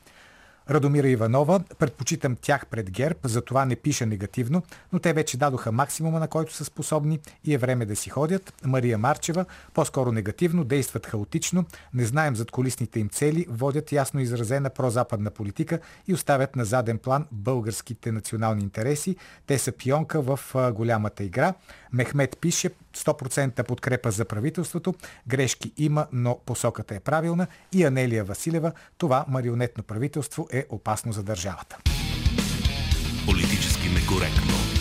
Радомира Иванова, предпочитам тях пред ГЕРБ, затова не пиша негативно, но те вече дадоха максимума, на който са способни и е време да си ходят. Мария Марчева, по-скоро негативно, действат хаотично, не знаем зад колисните им цели, водят ясно изразена прозападна политика и оставят на заден план българските национални интереси. Те са пионка в голямата игра. Мехмет пише 100% подкрепа за правителството, грешки има, но посоката е правилна. И Анелия Василева, това марионетно правителство е опасно за държавата. Политически некоректно.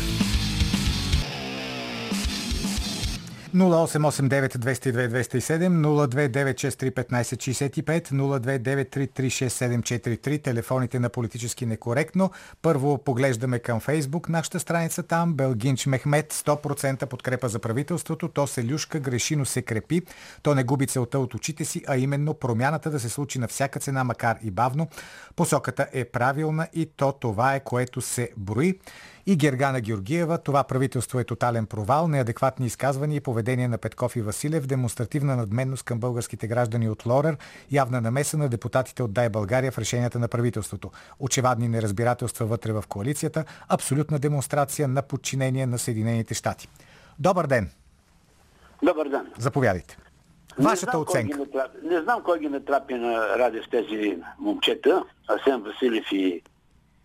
0889-202-207, 029631565, телефоните на политически некоректно. Първо поглеждаме към Фейсбук, нашата страница там, Белгинч Мехмет, 100% подкрепа за правителството, то се люшка, греши, но се крепи, то не губи целта от очите си, а именно промяната да се случи на всяка цена, макар и бавно. Посоката е правилна и то това е, което се брои и Гергана Георгиева. Това правителство е тотален провал, неадекватни изказвания и поведение на Петков и Василев, демонстративна надменност към българските граждани от Лорер, явна намеса на депутатите от Дай България в решенията на правителството, очевадни неразбирателства вътре в коалицията, абсолютна демонстрация на подчинение на Съединените щати. Добър ден! Добър ден! Заповядайте. Вашата не оценка. Натрапи, не знам кой ги натрапи на радио с тези момчета, Асен Василев и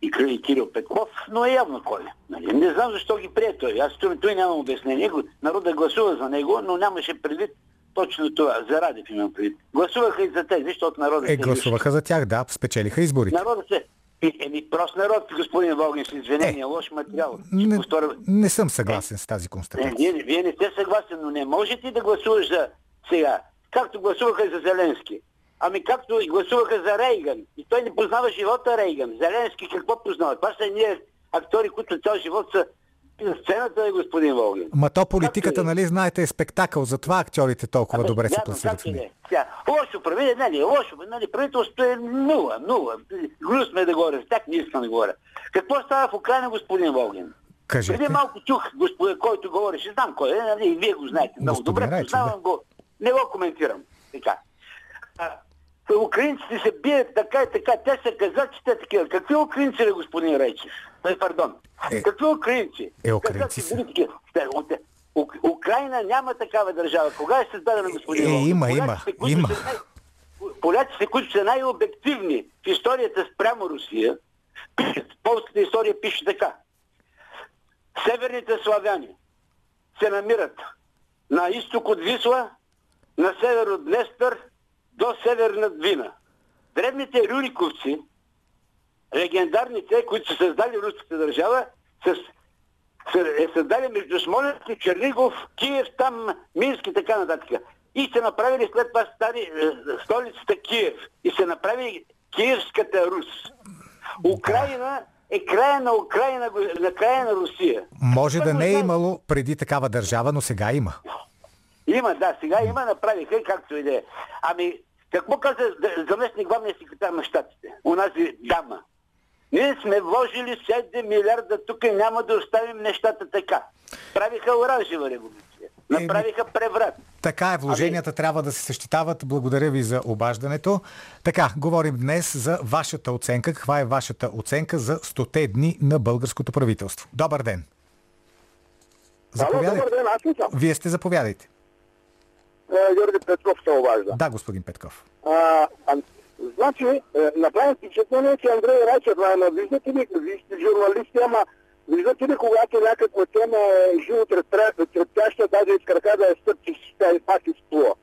и, и Кирил Петков, но е явно кой. Нали? Не знам защо ги прие той. Аз той, той нямам обяснение. Народа гласува за него, но нямаше предвид точно това. За Радев имам предвид. Гласуваха и за тези, защото народът... Е, гласуваха за тях, да, спечелиха изборите. Народът се... Еми, прост народ, господин Волгин, с извинение, е, лош материал. Не, повторя... не съм съгласен е, с тази констатация. Е, вие, вие не сте съгласен, но не можете да гласуваш за сега. Както гласуваха и за Зеленски. Ами както и гласуваха за Рейган. И той не познава живота Рейган. Зеленски какво познава? Това са ние актьори, които цял живот са на сцената е господин Волгин. Ма то политиката, е? нали, знаете, е спектакъл, затова актьорите толкова Абе, добре се пласират нея. Лошо прави, нали, лошо, нали, правителството е нула, нула. Глус сме да говоря, так не искам да говоря. Какво става в Украина, господин Волгин? Кажете. Преди малко чух господин, който говореше, знам кой е, нали, и вие го знаете много добре, познавам да. го, не го коментирам. Така украинците се бият така и така. Те са казачите такива. Какви украинци ли, господин Рейчев? Е, пардон. Е, Какви украинци? Е, украинци са. Украина няма такава държава. Кога е създадена, господин Е, има, има, има. Поляците, които са най-обективни в историята спрямо Русия, полската история пише така. Северните славяни се намират на изток от Висла, на север от Днестър, до Северна Двина. Древните рюриковци, легендарните, които са създали руската държава, са, са, е създали между Смоленски, Чернигов, Киев, там, Мински и така нататък. И са направили след това стари, е, столицата Киев. И се направи Киевската Рус. Украина е края на Украина, на края на Русия. Може да не е имало преди такава държава, но сега има. Има, да, сега има, направиха както и да е. Ами, какво каза заместник главния секретар на щатите? Унази дама. Ние сме вложили 7 милиарда тук и няма да оставим нещата така. Правиха оранжева революция. Направиха преврат. Така е, вложенията ами... трябва да се същитават. Благодаря ви за обаждането. Така, говорим днес за вашата оценка. Каква е вашата оценка за 100 дни на българското правителство? Добър ден! Заповядайте. Добър ден, аз Вие сте заповядайте. Е, Георги Петков се обажда. Да, господин Петков. А, а, значи, е, направим впечатление, че Андрей Райчев, но виждате ли, вие сте журналисти, ама виждате ли, когато някаква тема е живо трептяща, даже из крака да е стъпчи, и пак изплува.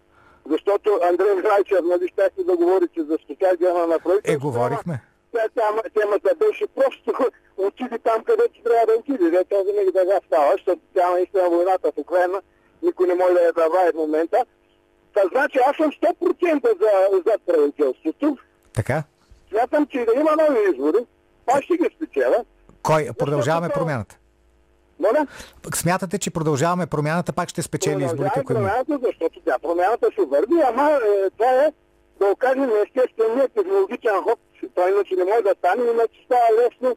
Защото Андрей Райчев, нали, щяхте да говорите за стотя на правителство. Е, говорихме. Тема, темата беше просто отиде там, където трябва да отиде. Не, това винаги така става, защото тя наистина войната в Украина никой не може да я забрави в момента. Та значи аз съм 100% за, за правителството. Така? Смятам, че да има нови избори, аз ще ги спечеля. Кой? Продължаваме промяната? Моля? Смятате, че продължаваме промяната, пак ще спечели изборите? промяната, защото тя промяната ще върви, ама е, това е да окажем естествения технологичен ход. Той иначе не може да стане, иначе става лесно,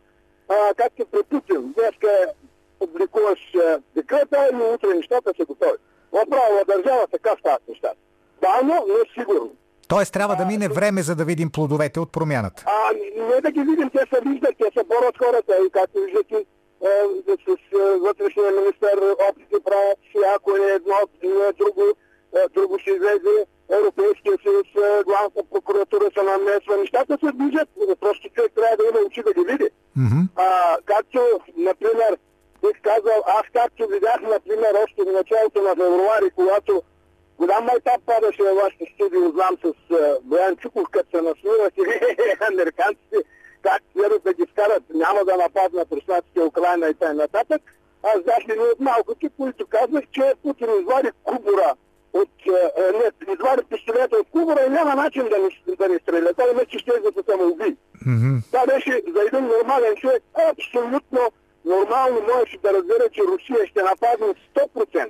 а, както при Путин. Днеска публикуваш декрета и утре нещата са готови. В правова държава така стават нещата. Бавно, но сигурно. Тоест трябва да мине време, за да видим плодовете от промяната. А, не да ги видим, те се виждат, те се борят хората и както виждате е, с е, вътрешния министър опити правят, ако е едно, не е друго, е, друго ще излезе Европейския съюз, е, главната прокуратура се намесва. Нещата се движат, просто човек трябва да има очи да ги види. Mm-hmm. А, както, например, бих казал, аз както видях, например, още в началото на февруари, когато голям майтап падаше във вашето студио, знам с uh, Боян Чуков, като се насмиват и американците, как следват да ги скарат, няма да нападнат руснаците Украина и т.н. нататък. аз даже не от малкото, които казвах, че Путин извади кубора от, не, извади пистолета от кубора и няма начин да ни, да ни стреля. Той иначе ще да се самоуби. Мгм. Това беше за един нормален човек абсолютно нормално можеше да разбере, че Русия ще нападне 100%.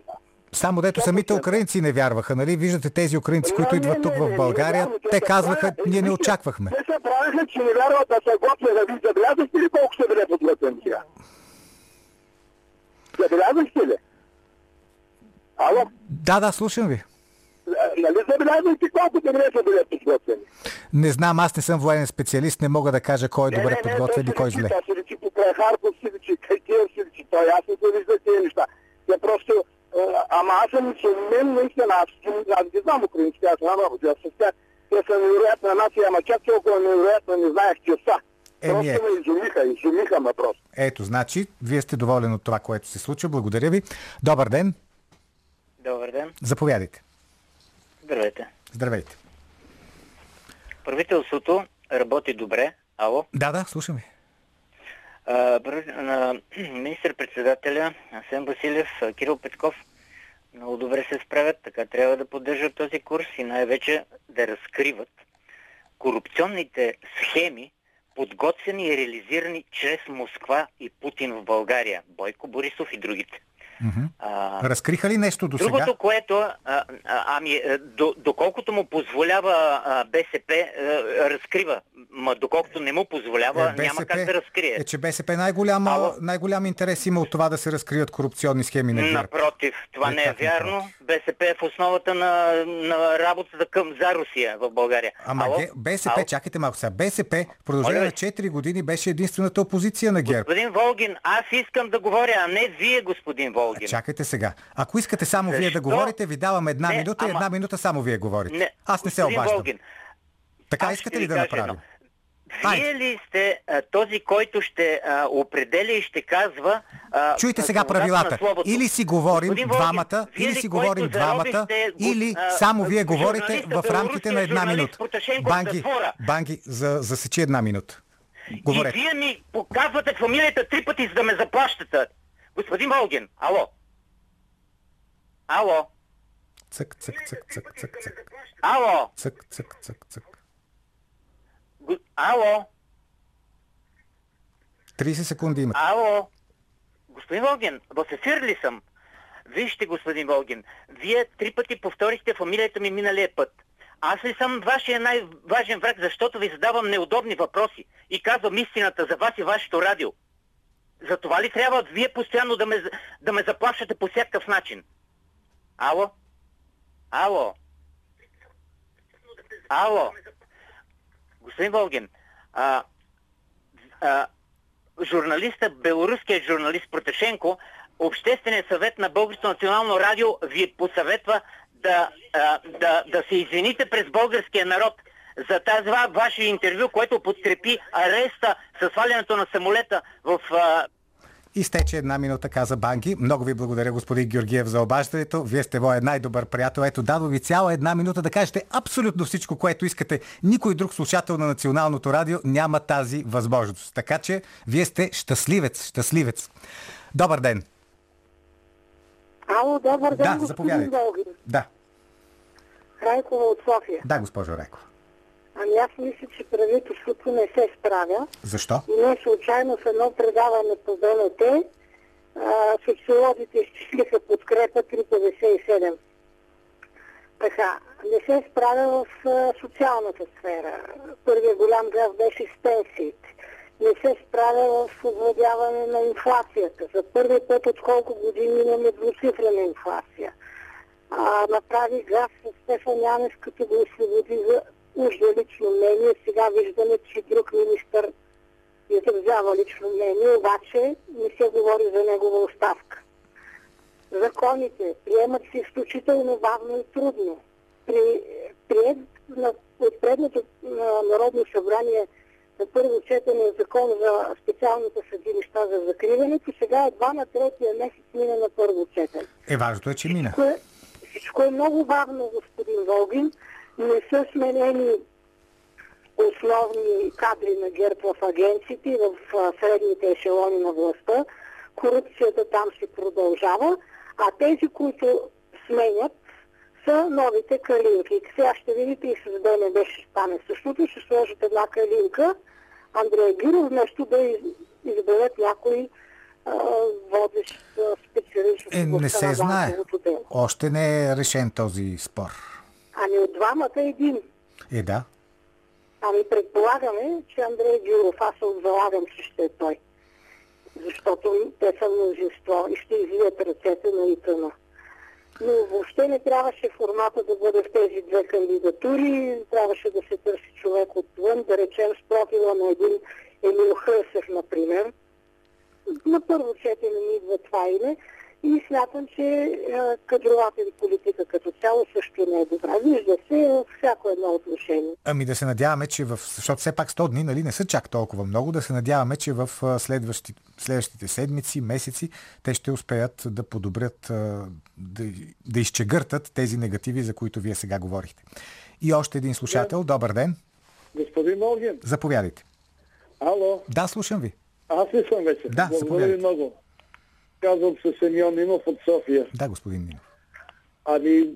Само дето самите украинци не вярваха, нали? Виждате тези украинци, които Не, идват не, тук не, в не, България, не, не, те се казваха, правят- ние не очаквахме. Те се правиха, че не вярват да се готвя да ви забелязахте ли колко са били подготвени сега? Забелязахте ли? Ало? Да, да, слушам ви. А, Нали забелязвахте колко добре са били подготвени? Не знам, аз не съм военен специалист, не мога да кажа кой е Не, добре не, не, подготвен и кой се зле. той се личи покрай Харков, си личи, край Киев си личи. Той ясно се вижда тези неща. Те просто... а, Ама аз съм, че мен наистина, аз, аз ги знам украински, аз знам работа, аз с тях. Те са невероятна нация, ама чак толкова невероятна не знаех, че са. Еми, Просто е. ме изумиха, изумиха ме просто. Ето, значи, вие сте доволен от това, което се случва. Благодаря ви. Добър ден. Добър ден. Заповядайте. Здравейте. Здравейте. Правителството работи добре. Ало. Да, да, слушам ви. А, пр- на министър-председателя Асен Василев, Кирил Петков много добре се справят, така трябва да поддържат този курс и най-вече да разкриват корупционните схеми, подготвени и реализирани чрез Москва и Путин в България. Бойко Борисов и другите. Мгм. А, Разкриха ли нещо до сега? Другото, което, а, а, ами, е, до, доколкото му позволява а, БСП, а, разкрива. Ма доколкото не му позволява, няма как да разкрие. Е, че БСП най-голяма, Ало? най-голям интерес има от това да се разкрият корупционни схеми на ГЕРБ. Напротив, това Е, не е вярно. напротив? БСП е в основата на, на работата към за Русия в България. Ама Ало? Ге- БСП, Ало? чакайте малко сега, БСП в продължение на ви. 4 години беше единствената опозиция на ГЕРБ. Господин Волгин, аз искам да говоря, а не вие, господин Волгин. Чакайте сега. Ако искате само вие да Защо? говорите, ви давам една Не, минута и ама- една минута само вие говорите. Не, Аз не се обаждам. Волгин, Така искате ли да направим? едно. Вие ли сте а, този, който ще а, определя и ще казва... А, Чуйте сега правилата. Или си говорим Господин Волгин, двамата, вие или ли, си говорим двамата, или само вие говорите в рамките на една минута. Банги, банги, за, засечи една минута. И Говорете. вие ми показвате фамилията три пъти, за да ме заплащате. Господин Волгин, ало. Ало. Цък, цък, цък, цък, цък, цък. Ало. Цък, цък, цък, цък. Ало. 30 секунди имате. Ало. Господин Волгин, в ефир ли съм? Вижте, господин Волгин, вие три пъти повторихте фамилията ми миналия път. Аз ли съм вашия най-важен враг, защото ви задавам неудобни въпроси и казвам истината за вас и вашето радио. За това ли трябва вие постоянно да ме, да ме заплащате по всякакъв начин? Ало? Ало? Ало? Господин Волгин, а, а, журналиста, белоруският журналист Протешенко, Общественият съвет на Българското национално радио ви посъветва да, а, да, да се извините през българския народ за тази ва- ваше интервю, което подкрепи ареста с свалянето на самолета в а, Изтече една минута, каза Банги. Много ви благодаря, господин Георгиев, за обаждането. Вие сте моят най-добър приятел. Ето, дадо ви цяла една минута да кажете абсолютно всичко, което искате. Никой друг слушател на Националното радио няма тази възможност. Така че, вие сте щастливец, щастливец. Добър ден. Ало, добър ден, Да, господин заповядайте. Волгин. Да, Райкова от София. да, госпожо Райкова. Ами аз мисля, че правителството не се справя. Защо? Не случайно в едно предаване по БНТ а, социолозите изчислиха подкрепа 3,57. Така, не се справя в социалната сфера. Първият голям граф беше с пенсиите. Не се справя в овладяване на инфлацията. За първи път от колко години имаме двуцифрена инфлация. А, направи граф с Стефан Янев, като го освободи за нужда лично мнение. Сега виждаме, че друг министър изразява лично мнение, обаче не се говори за негова оставка. Законите приемат се изключително бавно и трудно. При, приед, на, от предното на Народно събрание на първо четене закон за специалните съдилища за закриването, сега едва на третия месец мина на първо четене. Е, важното е, че мина. Всичко е, всичко е много бавно, господин Волгин. Не са сменени основни кадри на ГЕРБ в агенциите и в средните ешелони на властта. корупцията там си продължава, а тези, които сменят, са новите калинки. Сега ще видите и с БНБ ще стане същото. Ще сложат една калинка, Андрея Гиров, вместо да изберат някой водещ специалист. Е, не се знае. Още не е решен този спор. Ами от двамата един. Е, да. Ами предполагаме, че Андрей Гюров, аз залагам, че ще е той. Защото те са множество и ще извият ръцете на ИТН. Но въобще не трябваше формата да бъде в тези две кандидатури. Трябваше да се търси човек отвън, да речем с профила на един Емил Хърсев, например. На първо четене ми идва това име и смятам, че кадровата ви политика като цяло също не е добра. Вижда се във всяко едно отношение. Ами да се надяваме, че в... Защото все пак 100 дни нали, не са чак толкова много, да се надяваме, че в следващи... следващите седмици, месеци, те ще успеят да подобрят, да, да изчегъртат тези негативи, за които вие сега говорихте. И още един слушател. Добър ден. Господин Молгин. Заповядайте. Ало. Да, слушам ви. Аз ли съм вече? Да, Благодаря ви много. Казвам се Семьон Нинов от София. Да, господин Нинов. Ами,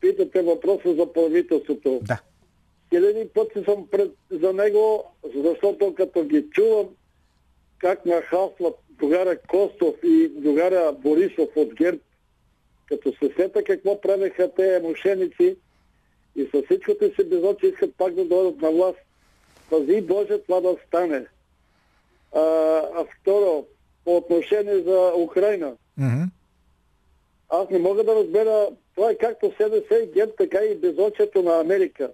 питате въпроса за правителството. Да. Хиляди пъти съм пред, за него, защото като ги чувам как нахалстват догаря Костов и догаря Борисов от ГЕРБ, като се сета какво правеха те мошеници и със всичкото си безочи искат пак да дойдат на власт. Пази Боже това да стане. А, а второ, по отношение за Украина. Mm-hmm. Аз не мога да разбера, това е както СДС и ГЕРБ, така и безочието на Америка.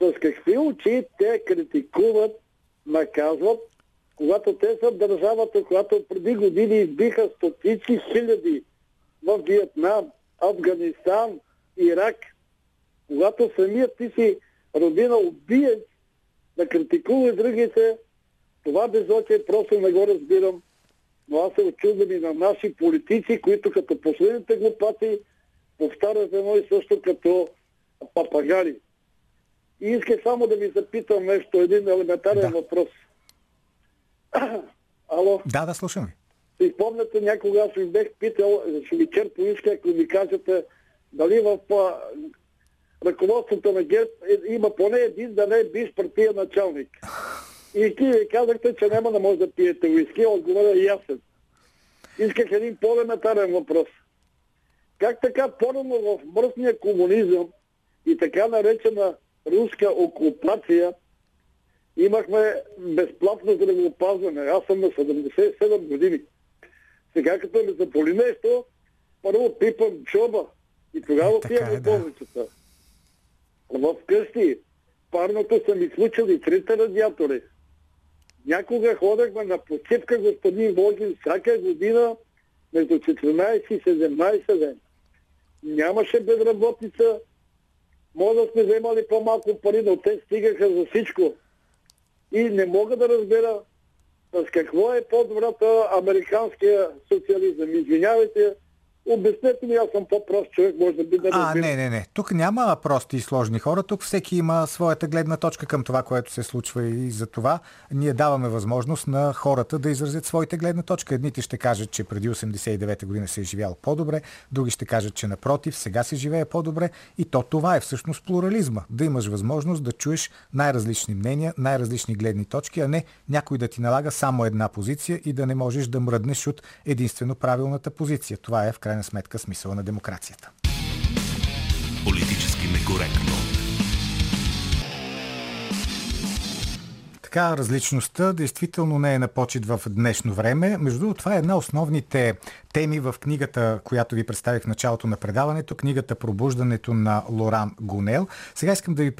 С какви очи те критикуват, наказват, когато те са държавата, която преди години избиха стотици хиляди в Виетнам, Афганистан, Ирак, когато самият ти си родина убиец, да критикува другите, това безочие просто не го разбирам но аз се очудвам и на наши политици, които като последните глупаци повтарят едно и също като папагари. И исках само да ви запитам нещо, един елементарен да. въпрос. Ало? Да, да, слушам ви. И помняте, някога аз ви бех питал, ще ви черпо иска, ако ми кажете, дали в а, ръководството на ГЕРБ има поне един да не е биш партия началник. И ти казахте, че няма да може да пиете уиски. Отговорът е ясен. Исках един по-елементарен въпрос. Как така порано в мръсния комунизъм и така наречена руска окупация имахме безплатно здравеопазване. Аз съм на 77 години. Сега като ми заполи нещо, първо пипам чоба и тогава е, пия в болницата. Да. В къщи парното са ми случили трите радиатори. Някога ходехме на почивка, господин Божин, всяка година между 14 и 17 ден. Нямаше безработица, може да сме вземали по-малко пари, но те стигаха за всичко. И не мога да разбера с какво е по-добрата американския социализъм. Извинявайте, Обяснете ми, аз съм по-прост човек, може да би да А, не, не, не. Тук няма прости и сложни хора. Тук всеки има своята гледна точка към това, което се случва и за това ние даваме възможност на хората да изразят своите гледна точка. Едните ще кажат, че преди 89-та година се е живял по-добре, други ще кажат, че напротив, сега се живее по-добре и то това е всъщност плурализма. Да имаш възможност да чуеш най-различни мнения, най-различни гледни точки, а не някой да ти налага само една позиция и да не можеш да мръднеш от единствено правилната позиция. Това е в край крайна сметка смисъла на демокрацията. Политически некоректно. така различността действително не е на почет в днешно време. Между другото, това е една основните теми в книгата, която ви представих в началото на предаването, книгата Пробуждането на Лоран Гонел. Сега искам да ви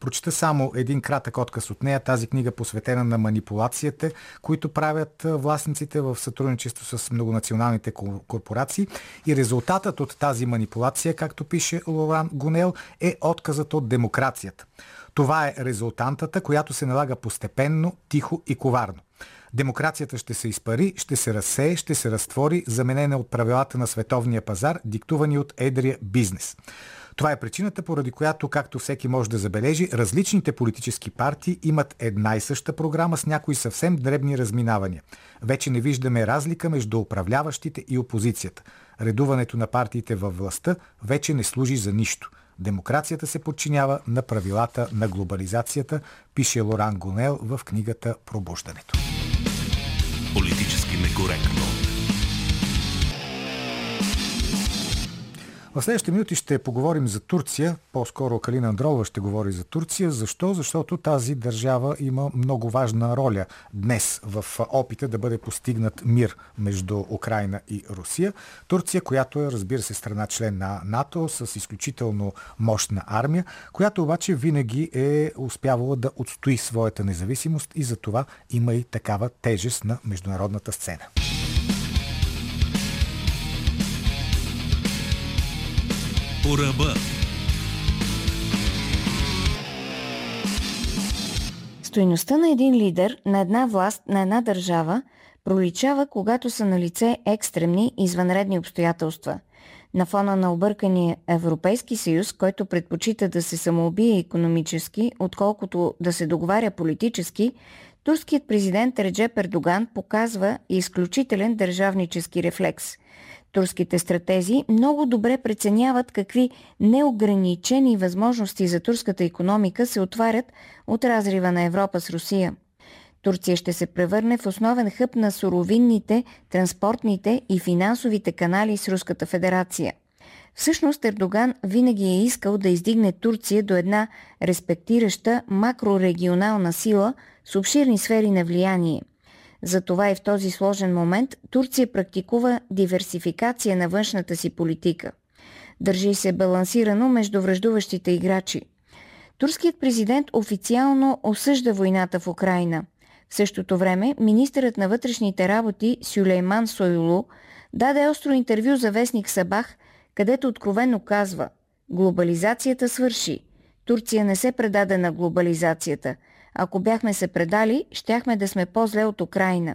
прочита само един кратък отказ от нея. Тази книга посветена на манипулацията, които правят властниците в сътрудничество с многонационалните корпорации. И резултатът от тази манипулация, както пише Лоран Гонел, е отказът от демокрацията. Това е резултантата, която се налага постепенно, тихо и коварно. Демокрацията ще се изпари, ще се разсее, ще се разтвори, заменена от правилата на световния пазар, диктувани от едрия бизнес. Това е причината, поради която, както всеки може да забележи, различните политически партии имат една и съща програма с някои съвсем дребни разминавания. Вече не виждаме разлика между управляващите и опозицията. Редуването на партиите във властта вече не служи за нищо. Демокрацията се подчинява на правилата на глобализацията, пише Лоран Гонел в книгата Пробуждането. Политически некоректно. В следващите минути ще поговорим за Турция. По-скоро Калина Андролова ще говори за Турция. Защо? Защото тази държава има много важна роля днес в опита да бъде постигнат мир между Украина и Русия. Турция, която е, разбира се, страна член на НАТО с изключително мощна армия, която обаче винаги е успявала да отстои своята независимост и за това има и такава тежест на международната сцена. По ръба. Стойността на един лидер, на една власт, на една държава проличава, когато са на лице екстремни, извънредни обстоятелства. На фона на объркания Европейски съюз, който предпочита да се самоубие економически, отколкото да се договаря политически, турският президент Реджеп Ердоган показва изключителен държавнически рефлекс – Турските стратези много добре преценяват какви неограничени възможности за турската економика се отварят от разрива на Европа с Русия. Турция ще се превърне в основен хъб на суровинните, транспортните и финансовите канали с Руската федерация. Всъщност Ердоган винаги е искал да издигне Турция до една респектираща макрорегионална сила с обширни сфери на влияние – затова и в този сложен момент Турция практикува диверсификация на външната си политика. Държи се балансирано между връждуващите играчи. Турският президент официално осъжда войната в Украина. В същото време министърът на вътрешните работи Сюлейман Сойлу даде остро интервю за вестник Сабах, където откровенно казва «Глобализацията свърши. Турция не се предаде на глобализацията – ако бяхме се предали, щяхме да сме по-зле от Украина.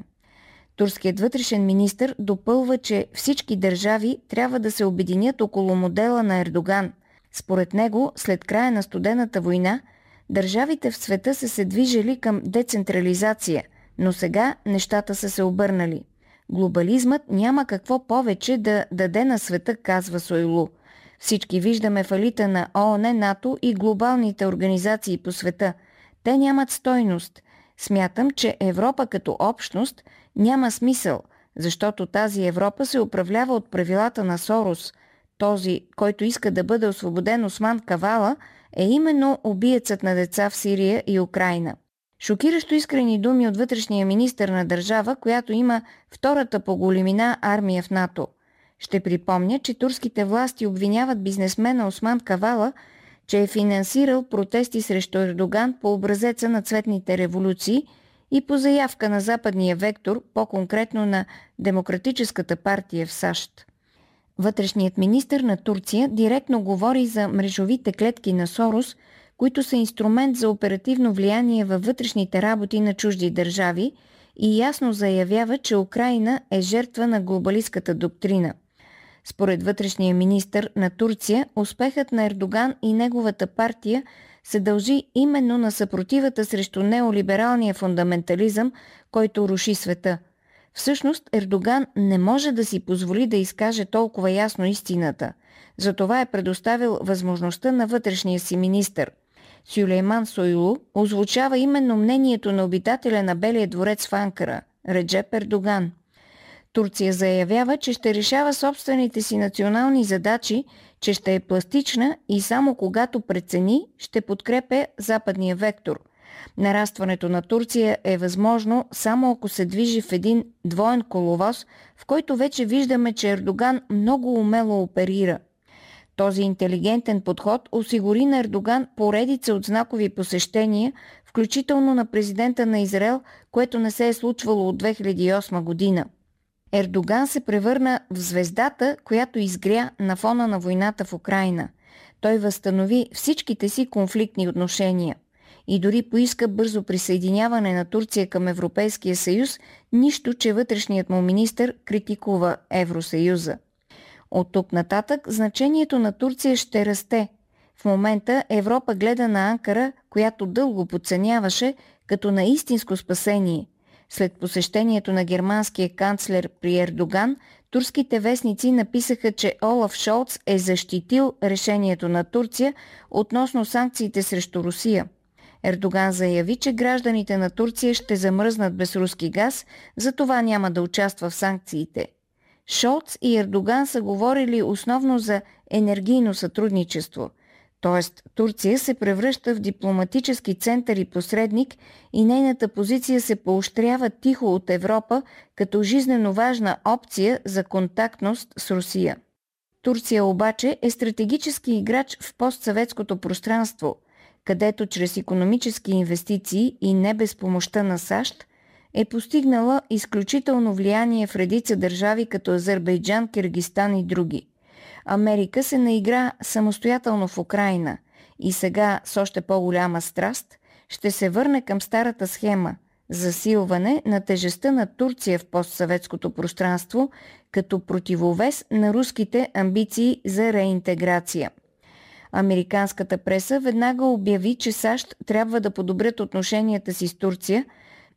Турският вътрешен министр допълва, че всички държави трябва да се обединят около модела на Ердоган. Според него, след края на студената война, държавите в света са се движили към децентрализация, но сега нещата са се обърнали. Глобализмът няма какво повече да даде на света, казва Сойлу. Всички виждаме фалита на ООН, НАТО и глобалните организации по света – те нямат стойност. Смятам, че Европа като общност няма смисъл, защото тази Европа се управлява от правилата на Сорос. Този, който иска да бъде освободен Осман Кавала, е именно убиецът на деца в Сирия и Украина. Шокиращо искрени думи от вътрешния министр на държава, която има втората по големина армия в НАТО. Ще припомня, че турските власти обвиняват бизнесмена Осман Кавала – че е финансирал протести срещу Ердоган по образеца на цветните революции и по заявка на западния вектор, по-конкретно на Демократическата партия в САЩ. Вътрешният министр на Турция директно говори за мрежовите клетки на Сорос, които са инструмент за оперативно влияние във вътрешните работи на чужди държави и ясно заявява, че Украина е жертва на глобалистката доктрина – според вътрешния министр на Турция, успехът на Ердоган и неговата партия се дължи именно на съпротивата срещу неолибералния фундаментализъм, който руши света. Всъщност Ердоган не може да си позволи да изкаже толкова ясно истината. Затова е предоставил възможността на вътрешния си министр. Сюлейман Сойлу озвучава именно мнението на обитателя на Белия дворец в Анкара – Реджеп Ердоган – Турция заявява, че ще решава собствените си национални задачи, че ще е пластична и само когато прецени, ще подкрепя западния вектор. Нарастването на Турция е възможно само ако се движи в един двоен коловоз, в който вече виждаме, че Ердоган много умело оперира. Този интелигентен подход осигури на Ердоган поредица от знакови посещения, включително на президента на Израел, което не се е случвало от 2008 година – Ердоган се превърна в звездата, която изгря на фона на войната в Украина. Той възстанови всичките си конфликтни отношения и дори поиска бързо присъединяване на Турция към Европейския съюз, нищо, че вътрешният му министр критикува Евросъюза. От тук нататък значението на Турция ще расте. В момента Европа гледа на Анкара, която дълго подценяваше, като на истинско спасение. След посещението на германския канцлер при Ердоган, турските вестници написаха, че Олаф Шолц е защитил решението на Турция относно санкциите срещу Русия. Ердоган заяви, че гражданите на Турция ще замръзнат без руски газ, затова няма да участва в санкциите. Шолц и Ердоган са говорили основно за енергийно сътрудничество – Тоест, Турция се превръща в дипломатически център и посредник и нейната позиция се поощрява тихо от Европа като жизнено важна опция за контактност с Русия. Турция обаче е стратегически играч в постсъветското пространство, където чрез економически инвестиции и не без помощта на САЩ е постигнала изключително влияние в редица държави като Азербайджан, Киргистан и други. Америка се наигра самостоятелно в Украина и сега с още по-голяма страст ще се върне към старата схема – засилване на тежестта на Турция в постсъветското пространство като противовес на руските амбиции за реинтеграция. Американската преса веднага обяви, че САЩ трябва да подобрят отношенията си с Турция,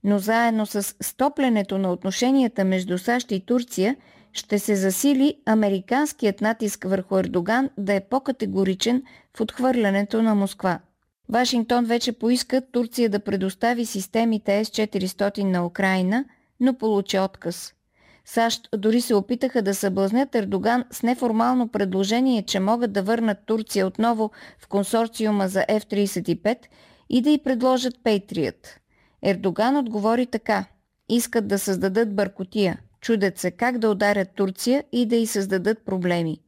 но заедно с стопленето на отношенията между САЩ и Турция – ще се засили американският натиск върху Ердоган да е по-категоричен в отхвърлянето на Москва. Вашингтон вече поиска Турция да предостави системите С-400 на Украина, но получи отказ. САЩ дори се опитаха да съблазнят Ердоган с неформално предложение, че могат да върнат Турция отново в консорциума за F-35 и да й предложат Пейтрият. Ердоган отговори така – искат да създадат бъркотия – Чудят се как да ударят Турция и да й създадат проблеми.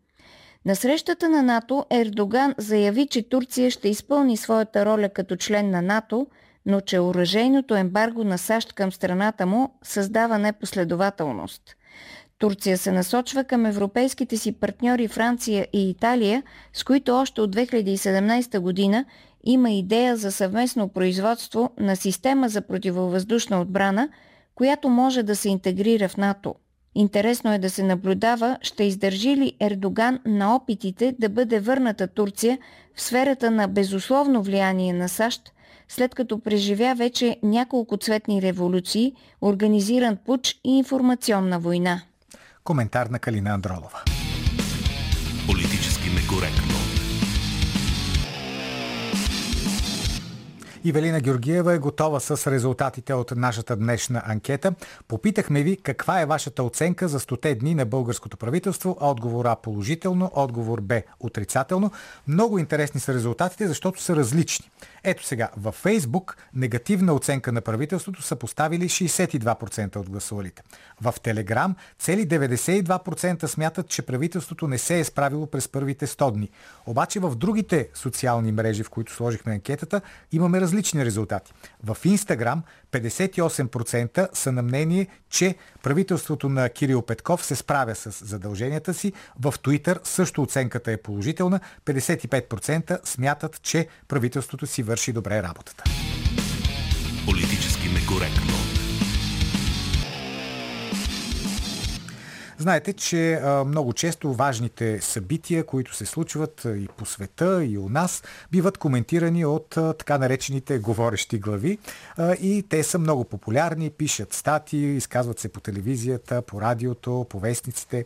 На срещата на НАТО Ердоган заяви, че Турция ще изпълни своята роля като член на НАТО, но че оръжейното ембарго на САЩ към страната му създава непоследователност. Турция се насочва към европейските си партньори Франция и Италия, с които още от 2017 година има идея за съвместно производство на система за противовъздушна отбрана – която може да се интегрира в НАТО. Интересно е да се наблюдава, ще издържи ли Ердоган на опитите да бъде върната Турция в сферата на безусловно влияние на САЩ, след като преживя вече няколко цветни революции, организиран пуч и информационна война. Коментар на Калина Андролова. Политически некоректно. Ивелина Георгиева е готова с резултатите от нашата днешна анкета. Попитахме ви каква е вашата оценка за 100 дни на българското правителство. Отговор А положително, отговор Б отрицателно. Много интересни са резултатите, защото са различни. Ето сега, във Фейсбук негативна оценка на правителството са поставили 62% от гласувалите. В Телеграм цели 92% смятат, че правителството не се е справило през първите 100 дни. Обаче в другите социални мрежи, в които сложихме анкетата, имаме различни резултати. В Инстаграм 58% са на мнение, че правителството на Кирил Петков се справя с задълженията си. В Твитър също оценката е положителна. 55% смятат, че правителството си върши добре работата. Политически некоректно. Знаете, че много често важните събития, които се случват и по света, и у нас, биват коментирани от така наречените говорещи глави и те са много популярни, пишат статии, изказват се по телевизията, по радиото, по вестниците.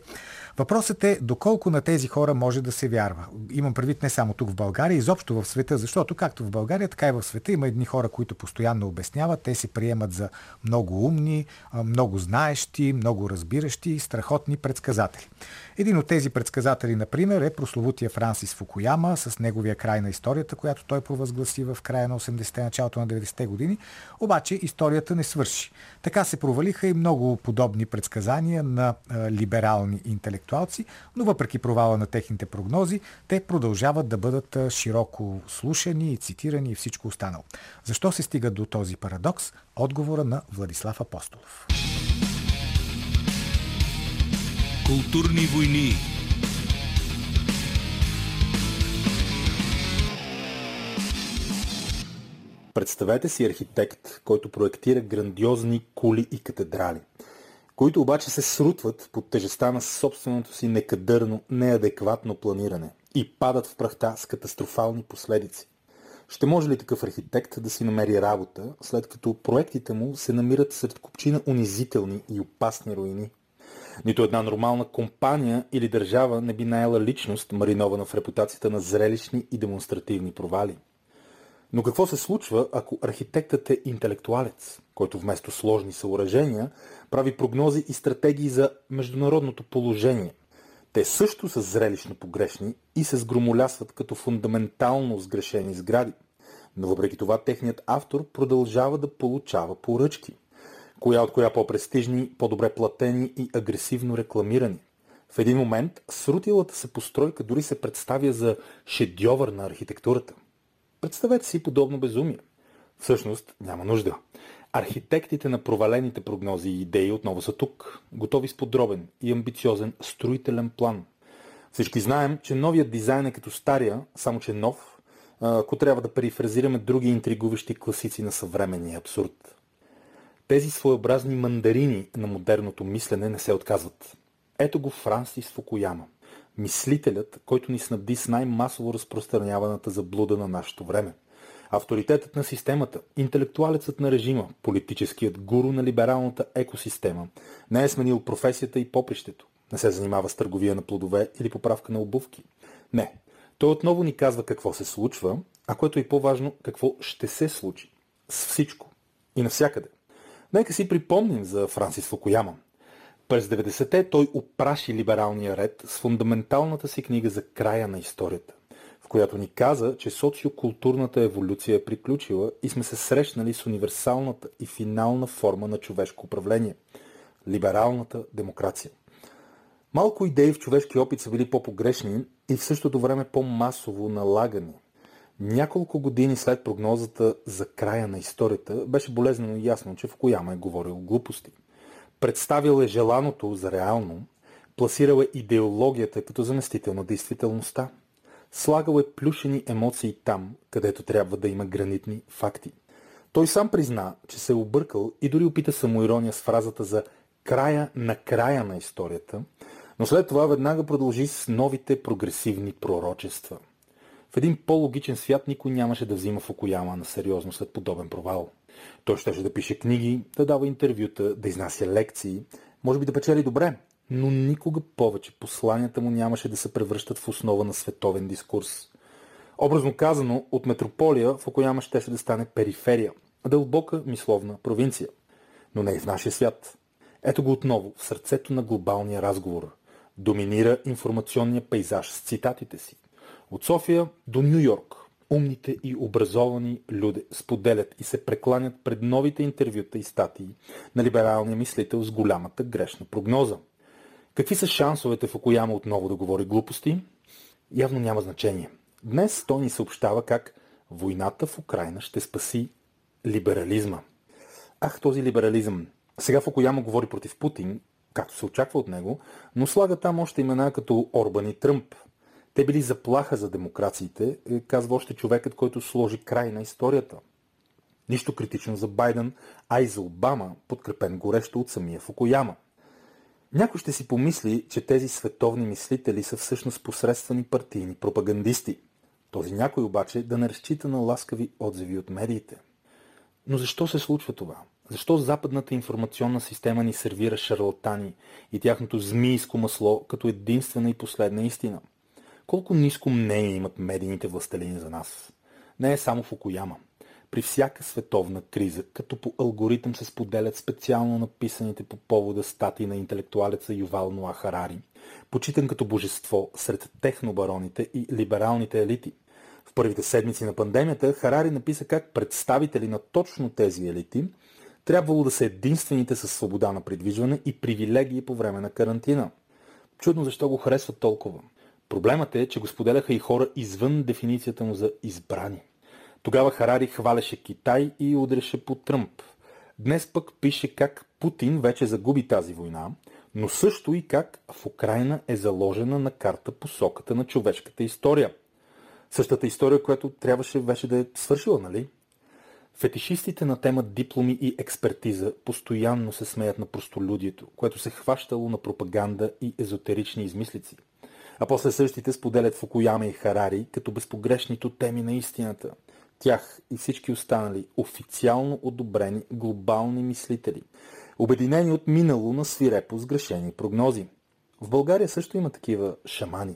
Въпросът е доколко на тези хора може да се вярва. Имам предвид не само тук в България, изобщо в света, защото както в България, така и в света има едни хора, които постоянно обясняват, те се приемат за много умни, много знаещи, много разбиращи, страхотни предсказатели. Един от тези предсказатели, например, е прословутия Франсис Фукуяма с неговия край на историята, която той провъзгласи в края на 80-те, началото на 90-те години. Обаче историята не свърши. Така се провалиха и много подобни предсказания на либерални интелектуалци, но въпреки провала на техните прогнози, те продължават да бъдат широко слушани и цитирани и всичко останало. Защо се стига до този парадокс? Отговора на Владислав Апостолов. Културни войни. Представете си архитект, който проектира грандиозни кули и катедрали. които обаче се срутват под тежестта на собственото си некадърно, неадекватно планиране и падат в прахта с катастрофални последици. Ще може ли такъв архитект да си намери работа, след като проектите му се намират сред купчина унизителни и опасни руини? Нито една нормална компания или държава не би наела личност, маринована в репутацията на зрелищни и демонстративни провали. Но какво се случва, ако архитектът е интелектуалец, който вместо сложни съоръжения прави прогнози и стратегии за международното положение? Те също са зрелищно погрешни и се сгромолясват като фундаментално сгрешени сгради. Но въпреки това техният автор продължава да получава поръчки – коя от коя по-престижни, по-добре платени и агресивно рекламирани. В един момент срутилата се постройка дори се представя за шедьовър на архитектурата. Представете си подобно безумие. Всъщност няма нужда. Архитектите на провалените прогнози и идеи отново са тук, готови с подробен и амбициозен строителен план. Всички знаем, че новият дизайн е като стария, само че нов, ако трябва да перифразираме други интригуващи класици на съвременния абсурд. Тези своеобразни мандарини на модерното мислене не се отказват. Ето го Франсис Фукуяма, мислителят, който ни снабди с най-масово разпространяваната заблуда на нашето време. Авторитетът на системата, интелектуалецът на режима, политическият гуру на либералната екосистема, не е сменил професията и попрището, не се занимава с търговия на плодове или поправка на обувки. Не, той отново ни казва какво се случва, а което е по-важно, какво ще се случи. С всичко и навсякъде. Нека си припомним за Франсис Фукуяма. През 90-те той опраши либералния ред с фундаменталната си книга за края на историята, в която ни каза, че социокултурната еволюция е приключила и сме се срещнали с универсалната и финална форма на човешко управление – либералната демокрация. Малко идеи в човешки опит са били по-погрешни и в същото време по-масово налагани – няколко години след прогнозата за края на историята беше болезнено ясно, че Фукуяма е говорил глупости. Представил е желаното за реално, пласирал е идеологията като заместител на действителността. Слагал е плюшени емоции там, където трябва да има гранитни факти. Той сам призна, че се е объркал и дори опита самоирония с фразата за края на края на историята, но след това веднага продължи с новите прогресивни пророчества – в един по-логичен свят никой нямаше да взима Фукуяма на сериозно след подобен провал. Той щеше да пише книги, да дава интервюта, да изнася лекции, може би да печели добре, но никога повече посланията му нямаше да се превръщат в основа на световен дискурс. Образно казано, от метрополия Фукуяма щеше да стане периферия, дълбока мисловна провинция. Но не и в нашия свят. Ето го отново, в сърцето на глобалния разговор. Доминира информационния пейзаж с цитатите си. От София до Нью Йорк умните и образовани люди споделят и се прекланят пред новите интервюта и статии на либералния мислител с голямата грешна прогноза. Какви са шансовете в Окояма отново да говори глупости? Явно няма значение. Днес той ни съобщава как войната в Украина ще спаси либерализма. Ах, този либерализъм. Сега Фукуяма говори против Путин, както се очаква от него, но слага там още имена като Орбан и Тръмп, те били заплаха за демокрациите, е, казва още човекът, който сложи край на историята. Нищо критично за Байден, а и за Обама, подкрепен горещо от самия Фукуяма. Някой ще си помисли, че тези световни мислители са всъщност посредствени партийни пропагандисти. Този някой обаче да не разчита на ласкави отзиви от медиите. Но защо се случва това? Защо западната информационна система ни сервира шарлатани и тяхното змийско масло като единствена и последна истина? Колко ниско мнение имат медийните властелини за нас? Не е само в Окояма. При всяка световна криза, като по алгоритъм се споделят специално написаните по повода статии на интелектуалеца Ювал Ноа Харари, почитан като божество сред технобароните и либералните елити. В първите седмици на пандемията Харари написа как представители на точно тези елити трябвало да са единствените със свобода на придвижване и привилегии по време на карантина. Чудно защо го харесват толкова. Проблемът е, че го споделяха и хора извън дефиницията му за избрани. Тогава Харари хвалеше Китай и удреше по Тръмп. Днес пък пише как Путин вече загуби тази война, но също и как в Украина е заложена на карта посоката на човешката история. Същата история, която трябваше вече да е свършила, нали? Фетишистите на тема дипломи и експертиза постоянно се смеят на простолюдието, което се хващало на пропаганда и езотерични измислици. А после същите споделят Фукуяма и Харари като безпогрешните теми на истината. Тях и всички останали официално одобрени глобални мислители, обединени от минало на свирепо сгрешени прогнози. В България също има такива шамани.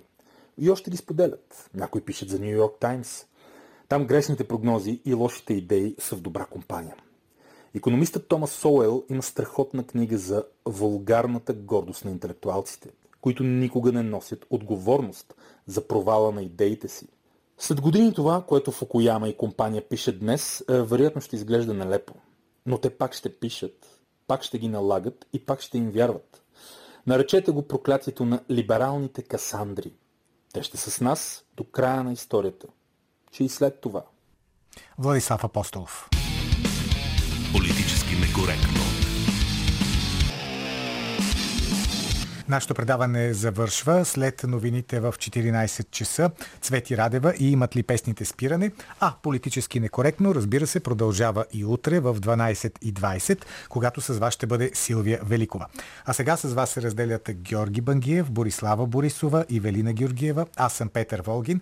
И още ги споделят. Някои пишат за Нью Йорк Таймс. Там грешните прогнози и лошите идеи са в добра компания. Економистът Томас Соуел има страхотна книга за вулгарната гордост на интелектуалците, които никога не носят отговорност за провала на идеите си. След години това, което Фукуяма и компания пишат днес, е, вероятно ще изглежда нелепо. Но те пак ще пишат, пак ще ги налагат и пак ще им вярват. Наречете го проклятието на либералните касандри. Те ще са с нас до края на историята – че и след това. Владислав Апостолов. Политически некоректно. Нашето предаване завършва след новините в 14 часа. Цвети Радева и имат ли песните спиране? А, политически некоректно, разбира се, продължава и утре в 12.20, когато с вас ще бъде Силвия Великова. А сега с вас се разделят Георги Бангиев, Борислава Борисова и Велина Георгиева. Аз съм Петър Волгин.